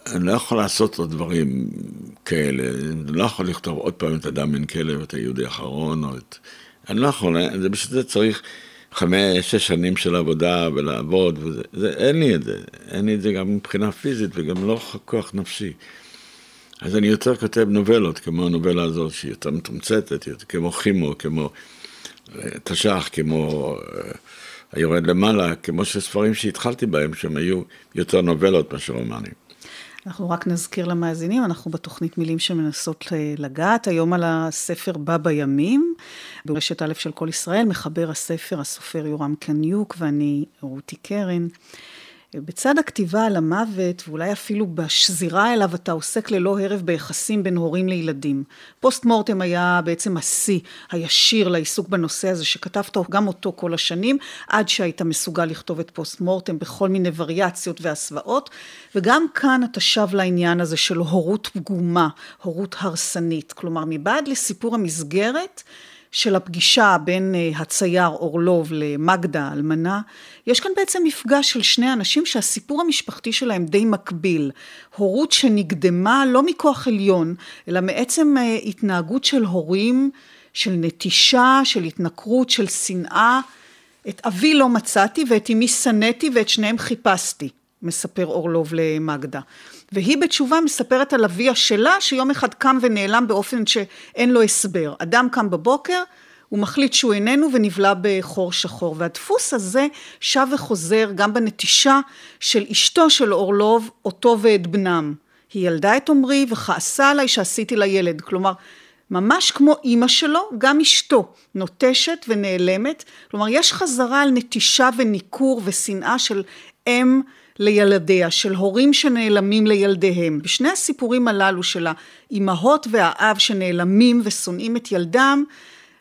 אני לא יכול לעשות עוד דברים כאלה, אני לא יכול לכתוב עוד פעם את אדם בן כלב, את היהודי האחרון, או את... אני לא יכול, זה בשביל זה צריך חמש, שש שנים של עבודה ולעבוד, וזה, זה, אין לי את זה, אין לי את זה גם מבחינה פיזית וגם לא כוח נפשי. אז אני יותר כותב נובלות, כמו הנובלה הזאת, שהיא יותר מתומצתת, כמו חימו, כמו אה, תש"ח, כמו אה, היורד למעלה, כמו שספרים שהתחלתי בהם, שהם היו יותר נובלות מאשר רומנים. אנחנו רק נזכיר למאזינים, אנחנו בתוכנית מילים שמנסות אה, לגעת, היום על הספר בא בימים, ברשת א' של כל ישראל, מחבר הספר, הסופר יורם קניוק ואני רותי קרן. בצד הכתיבה על המוות, ואולי אפילו בשזירה אליו, אתה עוסק ללא הרף ביחסים בין הורים לילדים. פוסט מורטם היה בעצם השיא הישיר לעיסוק בנושא הזה, שכתבת גם אותו כל השנים, עד שהיית מסוגל לכתוב את פוסט מורטם בכל מיני וריאציות והסוואות, וגם כאן אתה שב לעניין הזה של הורות פגומה, הורות הרסנית. כלומר, מבעד לסיפור המסגרת, של הפגישה בין אה, הצייר אורלוב למגדה האלמנה, יש כאן בעצם מפגש של שני אנשים שהסיפור המשפחתי שלהם די מקביל. הורות שנקדמה לא מכוח עליון, אלא מעצם אה, התנהגות של הורים, של נטישה, של התנכרות, של שנאה. את אבי לא מצאתי ואת אמי שנאתי ואת שניהם חיפשתי, מספר אורלוב למגדה. והיא בתשובה מספרת על אביה שלה, שיום אחד קם ונעלם באופן שאין לו הסבר. אדם קם בבוקר, הוא מחליט שהוא איננו ונבלע בחור שחור. והדפוס הזה שב וחוזר גם בנטישה של אשתו של אורלוב, אותו ואת בנם. היא ילדה את עמרי וכעסה עליי שעשיתי לה ילד. כלומר, ממש כמו אימא שלו, גם אשתו נוטשת ונעלמת. כלומר, יש חזרה על נטישה וניכור ושנאה של אם לילדיה, של הורים שנעלמים לילדיהם. בשני הסיפורים הללו של האימהות והאב שנעלמים ושונאים את ילדם,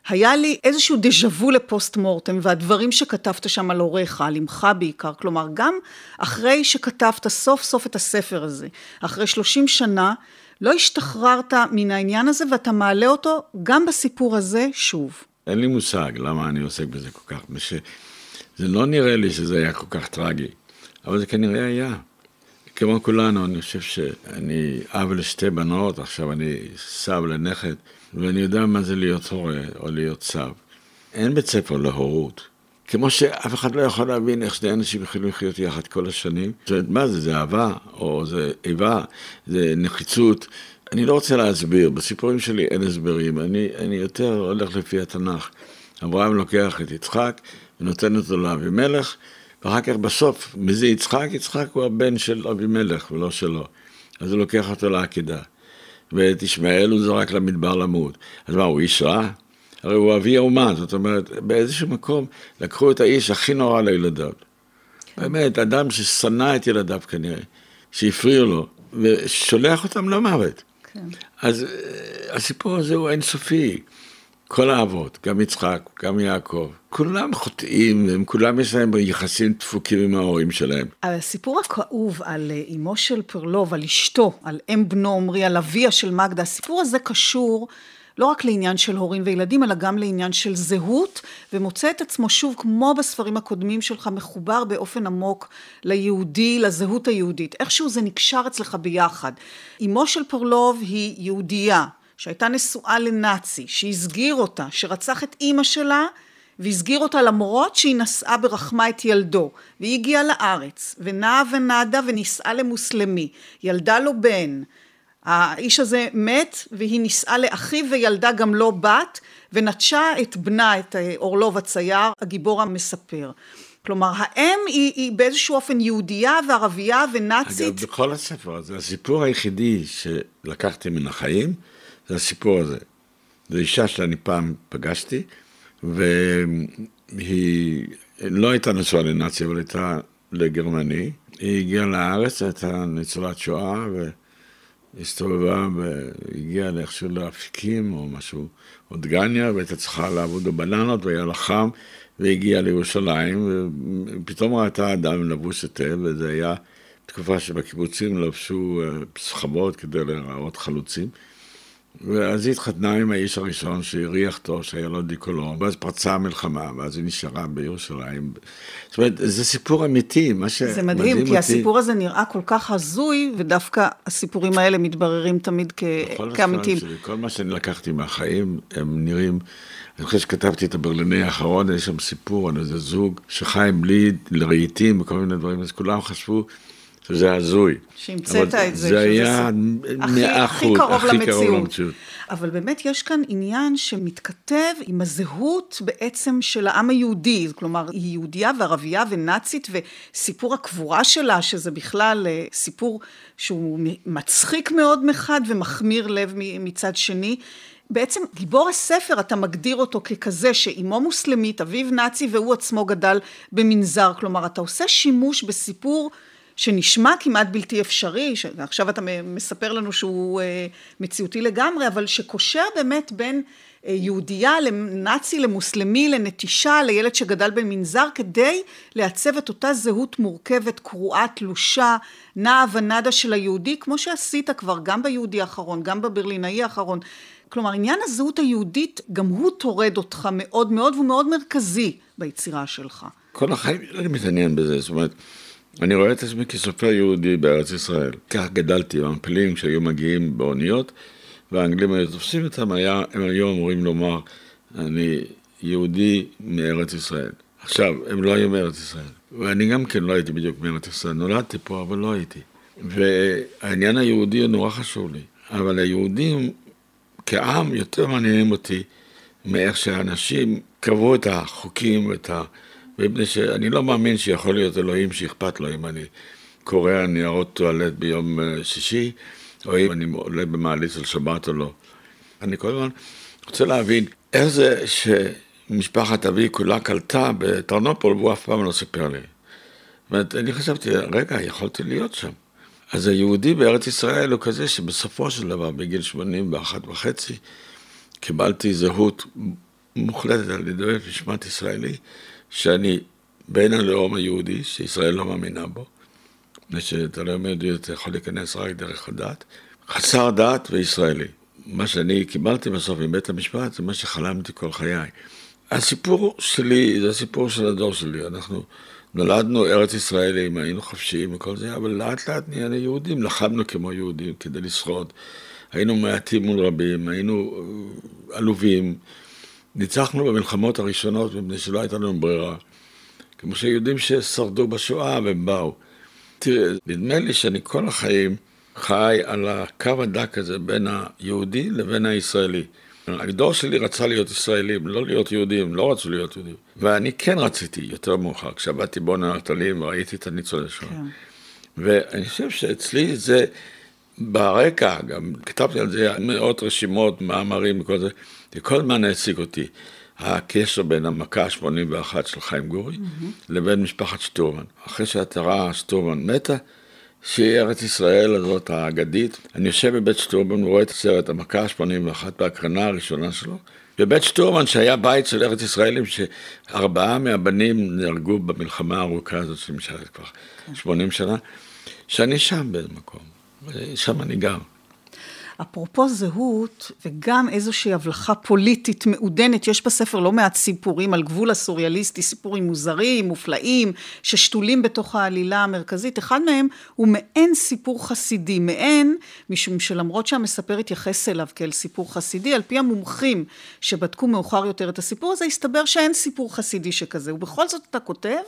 היה לי איזשהו דז'ה וו לפוסט מורטם והדברים שכתבת שם על הוריך, על אמך בעיקר, כלומר גם אחרי שכתבת סוף סוף את הספר הזה, אחרי שלושים שנה, לא השתחררת מן העניין הזה ואתה מעלה אותו גם בסיפור הזה שוב. אין לי מושג למה אני עוסק בזה כל כך, זה לא נראה לי שזה היה כל כך טרגי. אבל זה כנראה היה. כמו כולנו, אני חושב שאני אב לשתי בנות, עכשיו אני סב לנכד, ואני יודע מה זה להיות הורה או להיות סב. אין בית ספר להורות. כמו שאף אחד לא יכול להבין איך שני אנשים יכולים לחיות יחד כל השנים. זאת מה זה, זה אהבה, או זה איבה, זה נחיצות. אני לא רוצה להסביר, בסיפורים שלי אין הסברים, אני, אני יותר הולך לפי התנ"ך. אברהם לוקח את יצחק ונותן אותו לאבימלך, ואחר כך בסוף, מי זה יצחק? יצחק הוא הבן של אבימלך ולא שלו. אז הוא לוקח אותו לעקידה. ואת ישמעאל הוא זרק למדבר למות. אז מה, הוא איש רע? הרי הוא אבי האומה, זאת אומרת, באיזשהו מקום לקחו את האיש הכי נורא לילדיו. באמת, אדם ששנא את ילדיו כנראה, שהפריעו לו, ושולח אותם למוות. כן. אז אה, הסיפור הזה הוא אינסופי. כל האבות, גם יצחק, גם יעקב, כולם חוטאים, הם כולם יש להם יחסים דפוקים עם ההורים שלהם. אבל הסיפור הכאוב על אה, אמו של פרלוב, על אשתו, על אם בנו עמרי, על אביה של מגדה, הסיפור הזה קשור לא רק לעניין של הורים וילדים, אלא גם לעניין של זהות, ומוצא את עצמו שוב, כמו בספרים הקודמים שלך, מחובר באופן עמוק ליהודי, לזהות היהודית. איכשהו זה נקשר אצלך ביחד. אמו של פרלוב היא יהודייה, שהייתה נשואה לנאצי, שהסגיר אותה, שרצח את אימא שלה, והסגיר אותה למרות שהיא נשאה ברחמה את ילדו, והיא הגיעה לארץ, ונעה ונדה ונישאה למוסלמי, ילדה לו בן, האיש הזה מת והיא נישאה לאחיו וילדה גם לו בת ונטשה את בנה, את אורלוב הצייר, הגיבור המספר. כלומר, האם היא, היא באיזשהו אופן יהודייה וערבייה ונאצית. אגב, בכל הספר הזה, הסיפור היחידי שלקחתי מן החיים, זה הסיפור הזה. זו אישה שאני פעם פגשתי, והיא לא הייתה נשואה לנאצי, אבל הייתה לגרמני. היא הגיעה לארץ, הייתה ניצולת שואה, ו... הסתובבה והגיעה לאיכשהו לאפיקים או משהו, או דגניה, והייתה צריכה לעבוד בבננות והיה לה חם, והגיעה לירושלים, ופתאום ראתה אדם לבוש היטב, וזה היה תקופה שבקיבוצים לבשו אה, סחבות כדי להראות חלוצים. ואז היא התחתנה עם האיש הראשון שהריח טוב, שהיה לו דיקולון, ואז פרצה המלחמה, ואז היא נשארה בירושלים. זאת אומרת, זה סיפור אמיתי, מה שמדהים אותי. זה מדהים, כי אותי... הסיפור הזה נראה כל כך הזוי, ודווקא הסיפורים האלה מתבררים תמיד כ... כאמיתיים. כל מה שאני לקחתי מהחיים, הם נראים... אני חושב שכתבתי את הברליני האחרון, יש שם סיפור על איזה זוג שחי בלי לרהיטים וכל מיני דברים, אז כולם חשבו שזה הזוי. שהמצאת את זה. זה היה מאה אחוז, הכי קרוב למציאות. אבל באמת יש כאן עניין שמתכתב עם הזהות בעצם של העם היהודי, כלומר היא יהודייה וערבייה ונאצית וסיפור הקבורה שלה, שזה בכלל אה, סיפור שהוא מצחיק מאוד מחד ומחמיר לב מצד שני. בעצם גיבור הספר אתה מגדיר אותו ככזה שאימו מוסלמית, אביו נאצי והוא עצמו גדל במנזר, כלומר אתה עושה שימוש בסיפור שנשמע כמעט בלתי אפשרי, שעכשיו אתה מספר לנו שהוא אה, מציאותי לגמרי, אבל שקושר באמת בין אה, יהודייה לנאצי, למוסלמי, לנטישה, לילד שגדל במנזר, כדי לעצב את אותה זהות מורכבת, קרועה, תלושה, נעה ונדה של היהודי, כמו שעשית כבר גם ביהודי האחרון, גם בברלינאי האחרון. כלומר, עניין הזהות היהודית, גם הוא טורד אותך מאוד מאוד, והוא מאוד מרכזי ביצירה שלך. כל החיים אני מתעניין בזה, זאת אומרת... אני רואה את עצמי כסופר יהודי בארץ ישראל. כך גדלתי, המפלים שהיו מגיעים באוניות, והאנגלים היו תופסים אותם, היה, הם היו אמורים לומר, אני יהודי מארץ ישראל. עכשיו, הם לא היו מארץ ישראל, ואני גם כן לא הייתי בדיוק מארץ ישראל, נולדתי פה, אבל לא הייתי. והעניין היהודי הוא נורא חשוב לי, אבל היהודים כעם יותר מעניינים אותי מאיך שאנשים קבעו את החוקים ואת ה... מפני שאני לא מאמין שיכול להיות אלוהים שאכפת לו אם אני קורע ניירות טואלט ביום אה, שישי, או אם אני עולה במעלית של שבת או לא. אני כל הזמן רוצה להבין איך זה שמשפחת אבי כולה קלטה בטרנופול והוא אף פעם לא סיפר לי. זאת אומרת, אני חשבתי, רגע, יכולתי להיות שם. אז היהודי בארץ ישראל הוא כזה שבסופו של דבר, בגיל 81 וחצי, קיבלתי זהות מוחלטת על ידי משמעת ישראלי, שאני בן הלאום היהודי, שישראל לא מאמינה בו, מפני שאתה לא יהודי, אתה יכול להיכנס רק דרך הדת, חסר דת וישראלי. מה שאני קיבלתי בסוף מבית המשפט זה מה שחלמתי כל חיי. הסיפור שלי זה הסיפור של הדור שלי, אנחנו נולדנו ארץ ישראלים, היינו חופשיים וכל זה, אבל לאט לאט נהיינו יהודים, לחמנו כמו יהודים כדי לשרוד. היינו מעטים מול רבים, היינו עלובים. ניצחנו במלחמות הראשונות מפני שלא הייתה לנו ברירה. כמו שיהודים ששרדו בשואה והם באו. תראה, נדמה לי שאני כל החיים חי על הקו הדק הזה בין היהודי לבין הישראלי. הדור שלי רצה להיות ישראלים, לא להיות יהודים, לא רצו להיות יהודים. ואני כן רציתי יותר מאוחר, כשעבדתי בעונה נטלים וראיתי את הניצולי שואה. כן. ואני חושב שאצלי זה ברקע, גם כתבתי על זה מאות רשימות, מאמרים וכל זה, זה כל הזמן העסיק אותי. הקשר בין המכה ה-81 של חיים גורי mm-hmm. לבין משפחת שטורמן. אחרי שהתרה שטורמן מתה, שהיא ארץ ישראל הזאת האגדית, אני יושב בבית שטורמן ורואה את הסרט המכה ה-81 בהקרנה הראשונה שלו. בבית שטורמן שהיה בית של ארץ ישראלים שארבעה מהבנים נהרגו במלחמה הארוכה הזאת שנמשכת כבר 80 כן. שנה, שאני שם באיזה מקום, שם אני גר. אפרופו זהות, וגם איזושהי הבלחה פוליטית מעודנת, יש בספר לא מעט סיפורים על גבול הסוריאליסטי, סיפורים מוזרים, מופלאים, ששתולים בתוך העלילה המרכזית. אחד מהם הוא מעין סיפור חסידי, מעין, משום שלמרות שהמספר התייחס אליו כאל סיפור חסידי, על פי המומחים שבדקו מאוחר יותר את הסיפור הזה, הסתבר שאין סיפור חסידי שכזה. ובכל זאת אתה כותב,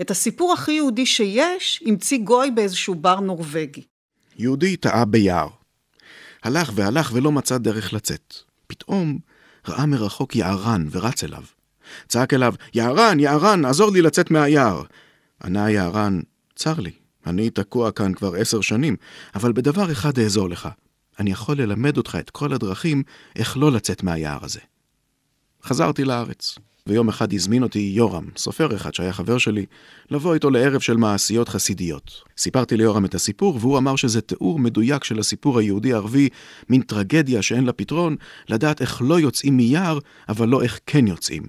את הסיפור הכי יהודי שיש, המציא גוי באיזשהו בר נורבגי. יהודי טעה ביער. הלך והלך ולא מצא דרך לצאת. פתאום ראה מרחוק יערן ורץ אליו. צעק אליו, יערן, יערן, עזור לי לצאת מהיער. ענה היערן, צר לי, אני תקוע כאן כבר עשר שנים, אבל בדבר אחד אעזור לך. אני יכול ללמד אותך את כל הדרכים איך לא לצאת מהיער הזה. חזרתי לארץ. ויום אחד הזמין אותי יורם, סופר אחד שהיה חבר שלי, לבוא איתו לערב של מעשיות חסידיות. סיפרתי ליורם את הסיפור, והוא אמר שזה תיאור מדויק של הסיפור היהודי-ערבי, מין טרגדיה שאין לה פתרון, לדעת איך לא יוצאים מיער, אבל לא איך כן יוצאים.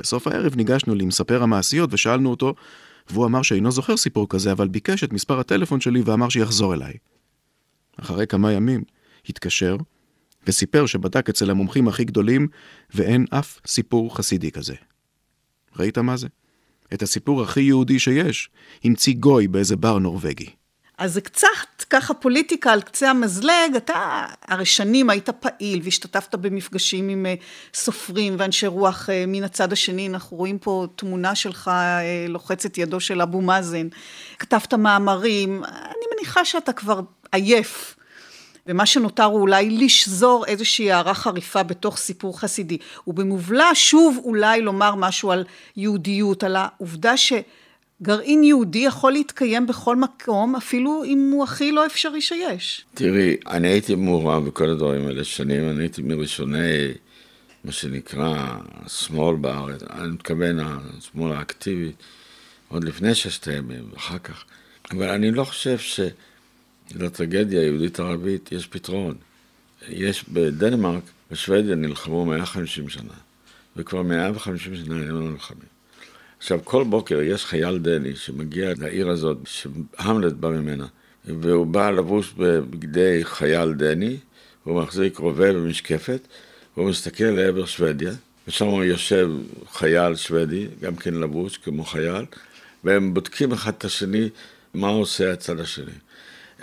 בסוף הערב ניגשנו למספר המעשיות ושאלנו אותו, והוא אמר שאינו זוכר סיפור כזה, אבל ביקש את מספר הטלפון שלי ואמר שיחזור אליי. אחרי כמה ימים, התקשר, וסיפר שבדק אצל המומחים הכי גדולים, ואין אף סיפור חסידי כזה. ראית מה זה? את הסיפור הכי יהודי שיש, המציא גוי באיזה בר נורבגי. אז זה קצת ככה פוליטיקה על קצה המזלג, אתה הרי שנים היית פעיל והשתתפת במפגשים עם אה, סופרים ואנשי רוח אה, מן הצד השני, אנחנו רואים פה תמונה שלך אה, לוחצת ידו של אבו מאזן, כתבת מאמרים, אני מניחה שאתה כבר עייף ומה שנותר הוא אולי לשזור איזושהי הערה חריפה בתוך סיפור חסידי. ובמובלע שוב אולי לומר משהו על יהודיות, על העובדה שגרעין יהודי יכול להתקיים בכל מקום, אפילו אם הוא הכי לא אפשרי שיש. תראי, אני הייתי מעורב בכל הדברים האלה שנים, אני הייתי מראשוני, מה שנקרא, השמאל בארץ, אני מתכוון, השמאל האקטיבי, עוד לפני ששת הימים, ואחר כך. אבל אני לא חושב ש... לטרגדיה היהודית-ערבית יש פתרון. יש בדנמרק, בשוודיה נלחמו 150 שנה, וכבר 150 שנה הם לא נלחמים. עכשיו, כל בוקר יש חייל דני שמגיע לעיר הזאת, שהמלט בא ממנה, והוא בא לבוש בבגדי חייל דני, הוא מחזיק רובה ומשקפת, והוא מסתכל לעבר שוודיה, ושם יושב חייל שוודי, גם כן לבוש כמו חייל, והם בודקים אחד את השני מה עושה הצד השני.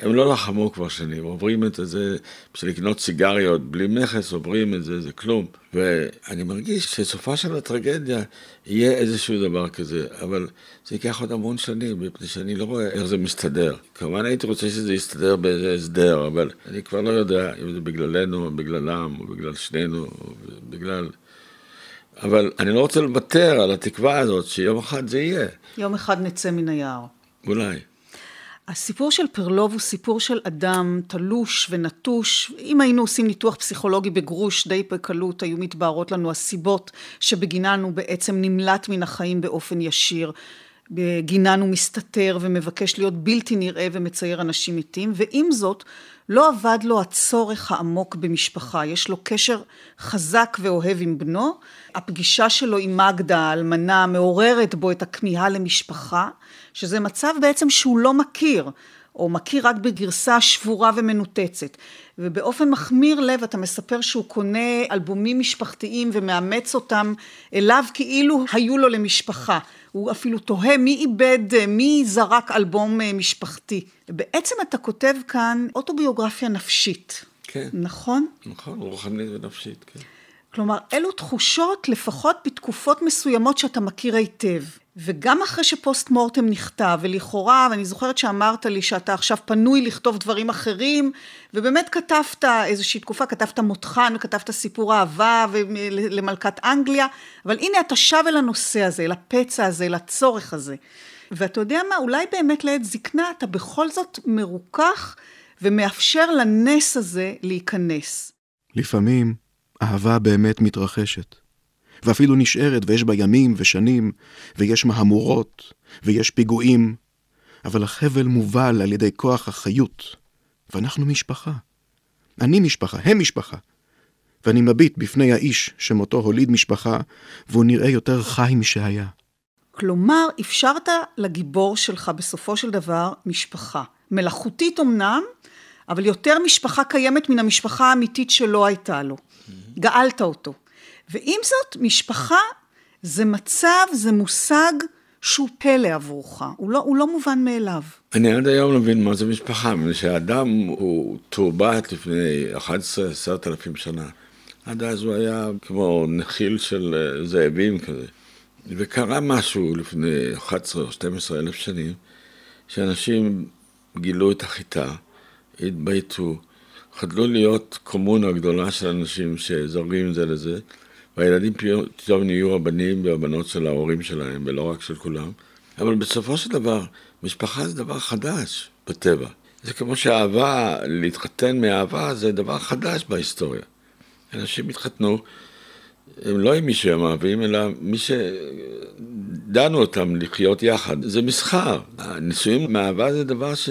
הם לא לחמו כבר שנים, עוברים את זה, בשביל לקנות סיגריות בלי מכס, עוברים את זה, זה כלום. ואני מרגיש שסופה של הטרגדיה יהיה איזשהו דבר כזה, אבל זה ייקח עוד המון שנים, מפני שאני לא רואה איך זה מסתדר. כמובן הייתי רוצה שזה יסתדר באיזה הסדר, אבל אני כבר לא יודע אם זה בגללנו, או בגללם, או בגלל שנינו, או בגלל... אבל אני לא רוצה לוותר על התקווה הזאת שיום אחד זה יהיה. יום אחד נצא מן היער. אולי. הסיפור של פרלוב הוא סיפור של אדם תלוש ונטוש. אם היינו עושים ניתוח פסיכולוגי בגרוש די בקלות, היו מתבהרות לנו הסיבות שבגינן הוא בעצם נמלט מן החיים באופן ישיר. בגינן הוא מסתתר ומבקש להיות בלתי נראה ומצייר אנשים מתים, ועם זאת, לא אבד לו הצורך העמוק במשפחה. יש לו קשר חזק ואוהב עם בנו. הפגישה שלו עם מגדה, האלמנה, מעוררת בו את הכמיהה למשפחה. שזה מצב בעצם שהוא לא מכיר, או מכיר רק בגרסה שבורה ומנותצת. ובאופן מחמיר לב אתה מספר שהוא קונה אלבומים משפחתיים ומאמץ אותם אליו כאילו היו לו למשפחה. הוא אפילו תוהה מי איבד, מי זרק אלבום אה, משפחתי. בעצם אתה כותב כאן אוטוביוגרפיה נפשית. כן. נכון? נכון, רוחנית ונפשית, כן. כלומר, אלו תחושות לפחות בתקופות מסוימות שאתה מכיר היטב. וגם אחרי שפוסט מורטם נכתב, ולכאורה, ואני זוכרת שאמרת לי שאתה עכשיו פנוי לכתוב דברים אחרים, ובאמת כתבת איזושהי תקופה, כתבת מותחן, וכתבת סיפור אהבה למלכת אנגליה, אבל הנה אתה שב אל הנושא הזה, אל הפצע הזה, אל הצורך הזה. ואתה יודע מה, אולי באמת לעת זקנה אתה בכל זאת מרוכך ומאפשר לנס הזה להיכנס. לפעמים אהבה באמת מתרחשת. ואפילו נשארת, ויש בה ימים ושנים, ויש מהמורות, ויש פיגועים, אבל החבל מובל על ידי כוח החיות, ואנחנו משפחה. אני משפחה, הם משפחה. ואני מביט בפני האיש שמותו הוליד משפחה, והוא נראה יותר חי משהיה. כלומר, אפשרת לגיבור שלך בסופו של דבר משפחה. מלאכותית אמנם, אבל יותר משפחה קיימת מן המשפחה האמיתית שלא הייתה לו. גאלת אותו. ועם זאת, משפחה זה מצב, זה מושג שהוא פלא עבורך, הוא לא, הוא לא מובן מאליו. אני עד היום לא מבין מה זה משפחה, מפני שהאדם הוא תורבת לפני 11-10 אלפים שנה. עד אז הוא היה כמו נחיל של אה, זאבים כזה. וקרה משהו לפני 11 או 12 אלף שנים, שאנשים גילו את החיטה, התבייתו, חדלו להיות קומונה גדולה של אנשים שזורגים זה לזה, והילדים פתאום נהיו הבנים והבנות של ההורים שלהם, ולא רק של כולם. אבל בסופו של דבר, משפחה זה דבר חדש בטבע. זה כמו שאהבה, להתחתן מאהבה זה דבר חדש בהיסטוריה. אנשים התחתנו, הם לא עם מי שהם אוהבים, אלא מי שדנו אותם לחיות יחד. זה מסחר. הנישואים מאהבה זה דבר ש...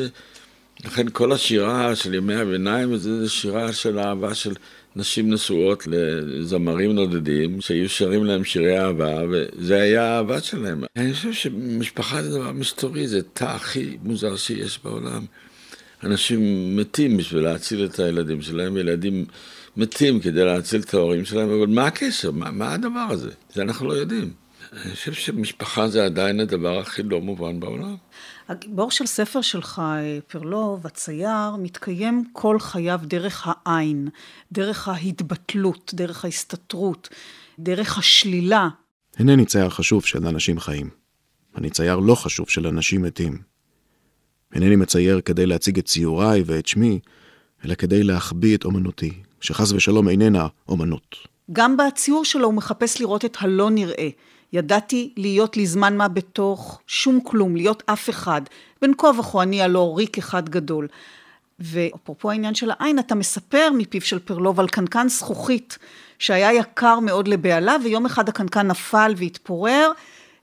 לכן כל השירה של ימי הביניים, זה שירה של אהבה של נשים נשואות לזמרים נודדים, שהיו שרים להם שירי אהבה, וזה היה האהבה שלהם. אני חושב שמשפחה זה דבר מסתורי, זה תא הכי מוזר שיש בעולם. אנשים מתים בשביל להציל את הילדים שלהם, וילדים מתים כדי להציל את ההורים שלהם, אבל מה הקשר? מה, מה הדבר הזה? זה אנחנו לא יודעים. אני חושב שמשפחה זה עדיין הדבר הכי לא מובן בעולם. הגיבור של ספר שלך, פרלוב, הצייר, מתקיים כל חייו דרך העין, דרך ההתבטלות, דרך ההסתתרות, דרך השלילה. אינני צייר חשוב של אנשים חיים. אני צייר לא חשוב של אנשים מתים. אינני מצייר כדי להציג את ציוריי ואת שמי, אלא כדי להחביא את אומנותי, שחס ושלום איננה אומנות. גם בציור שלו הוא מחפש לראות את הלא נראה, ידעתי להיות לי זמן מה בתוך שום כלום, להיות אף אחד. בין כה וכה אני הלא ריק אחד גדול. ואפרופו העניין של העין, אתה מספר מפיו של פרלוב על קנקן זכוכית שהיה יקר מאוד לבעלה, ויום אחד הקנקן נפל והתפורר,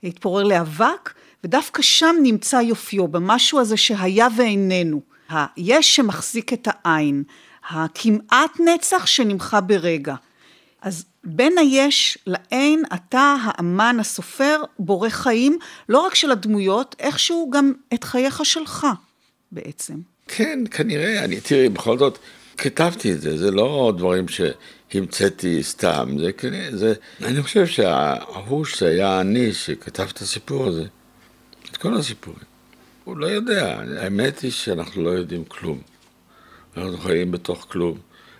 התפורר לאבק, ודווקא שם נמצא יופיו, במשהו הזה שהיה ואיננו. היש שמחזיק את העין, הכמעט נצח שנמחה ברגע. אז בין היש לאין, אתה, האמן, הסופר, בורא חיים, לא רק של הדמויות, איכשהו גם את חייך שלך, בעצם. כן, כנראה, אני, תראי, בכל זאת, כתבתי את זה, זה לא דברים שהמצאתי סתם, זה כנראה, זה, אני חושב שההוא שהיה אני שכתב את הסיפור הזה, את כל הסיפורים, הוא לא יודע, האמת היא שאנחנו לא יודעים כלום. אנחנו חיים בתוך כלום.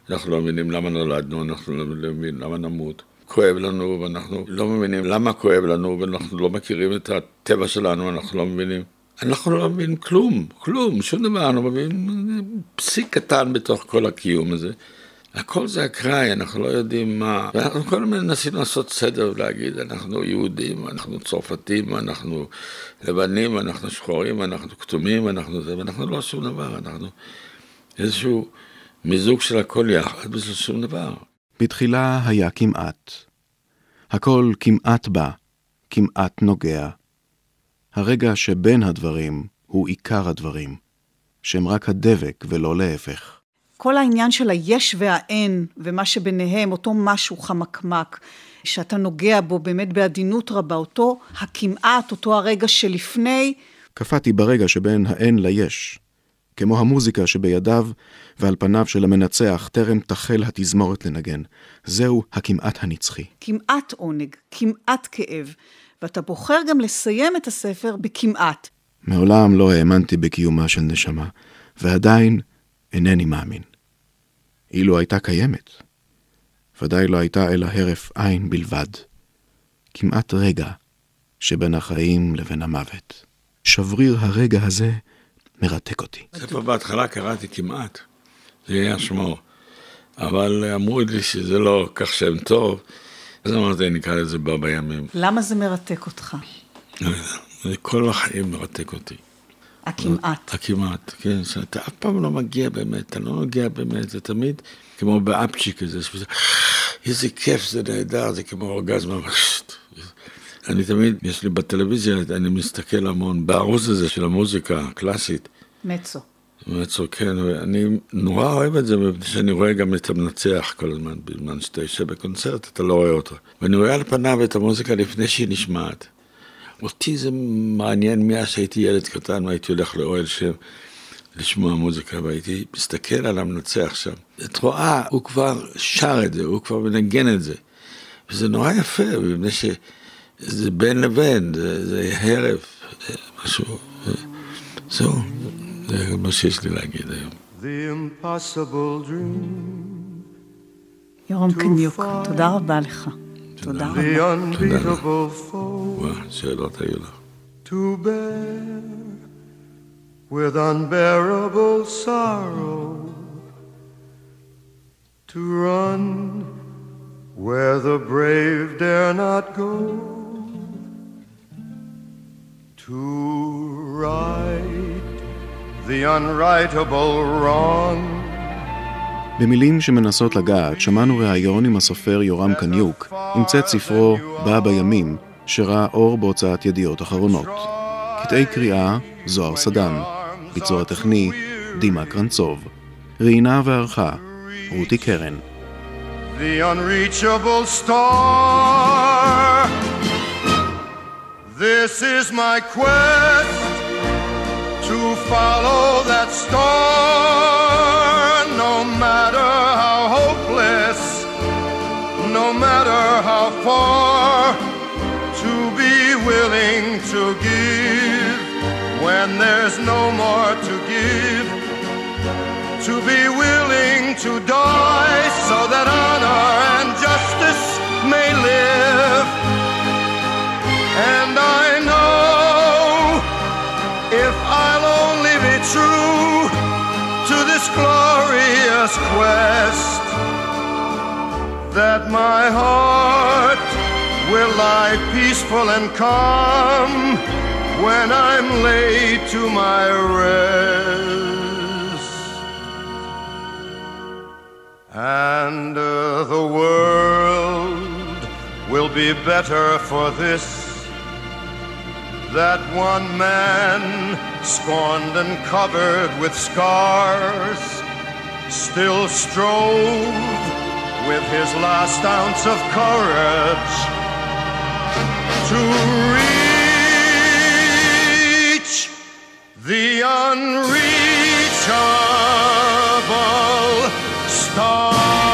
אנחנו לא מבינים למה נולדנו, אנחנו לא מבינים למה נמות. כואב לנו, ואנחנו לא מבינים למה כואב לנו, ואנחנו לא מכירים את הטבע שלנו, אנחנו לא מבינים. אנחנו לא מבינים כלום, כלום, שום דבר, אנחנו מבינים פסיק קטן בתוך כל הקיום הזה. הכל זה אקראי, אנחנו לא יודעים מה. ואנחנו כל הזמן מנסים לעשות סדר ולהגיד, אנחנו יהודים, אנחנו צרפתים, אנחנו לבנים, אנחנו שחורים, אנחנו כתומים, אנחנו זה, ואנחנו לא שום דבר, אנחנו איזשהו... מיזוג של הכל יחד וזה שום דבר. בתחילה היה כמעט. הכל כמעט בא, כמעט נוגע. הרגע שבין הדברים הוא עיקר הדברים, שהם רק הדבק ולא להפך. כל העניין של היש והאין, ומה שביניהם, אותו משהו חמקמק, שאתה נוגע בו באמת בעדינות רבה, אותו הכמעט, אותו הרגע שלפני. קפאתי ברגע שבין האין ליש, כמו המוזיקה שבידיו ועל פניו של המנצח טרם תחל התזמורת לנגן. זהו הכמעט הנצחי. כמעט עונג, כמעט כאב, ואתה בוחר גם לסיים את הספר בכמעט. מעולם לא האמנתי בקיומה של נשמה, ועדיין אינני מאמין. אילו הייתה קיימת, ודאי לא הייתה אלא הרף עין בלבד. כמעט רגע שבין החיים לבין המוות. שבריר הרגע הזה מרתק אותי. ספר בהתחלה קראתי כמעט, זה היה שמו. אבל אמרו לי שזה לא כך שם טוב, אז אמרתי, נקרא לזה בא בימים. למה זה מרתק אותך? זה כל החיים מרתק אותי. הכמעט. הכמעט, כן, שאתה אף פעם לא מגיע באמת, אתה לא מגיע באמת, זה תמיד כמו באפצ'י כזה, שזה, איזה כיף, זה נהדר, זה כמו אורגזמה. אני תמיד, יש לי בטלוויזיה, אני מסתכל המון בערוץ הזה של המוזיקה הקלאסית. מצו. מצו, כן, ואני נורא אוהב את זה, מפני שאני רואה גם את המנצח כל הזמן, בזמן שאתה יושב בקונצרט, אתה לא רואה אותו. ואני רואה על פניו את המוזיקה לפני שהיא נשמעת. אותי זה מעניין מאז שהייתי ילד קטן והייתי הולך לאוהל שם לשמוע מוזיקה והייתי מסתכל על המנצח שם. את רואה, הוא כבר שר את זה, הוא כבר מנגן את זה. וזה נורא יפה, מפני שזה בין לבין, זה, זה הרף, זה משהו, זהו, זה מה שיש לי להגיד היום. The impossible dream, יורם קניוק, תודה רבה לך. תודה the רבה. unbeatable foe וואו, שאלות היו לך. to bear with unbearable sorrow, to run where the brave dare not go, To right the unrightable wrong. במילים שמנסות לגעת, שמענו ראיון עם הסופר יורם קניוק, עם צאת ספרו "בא בימים", שראה אור בהוצאת ידיעות אחרונות. קטעי קריאה, זוהר סדן. ביצוע טכני, דימה קרנצוב. ראיינה וערכה, רותי קרן. the unreachable star. This is my quest to follow that star, no matter how hopeless, no matter how far, to be willing to give when there's no more to give to be willing to die so that honor and justice may live. And I know if I'll only be true to this glorious quest, that my heart will lie peaceful and calm when I'm laid to my rest. And uh, the world will be better for this. That one man, scorned and covered with scars, still strove with his last ounce of courage to reach the unreachable star.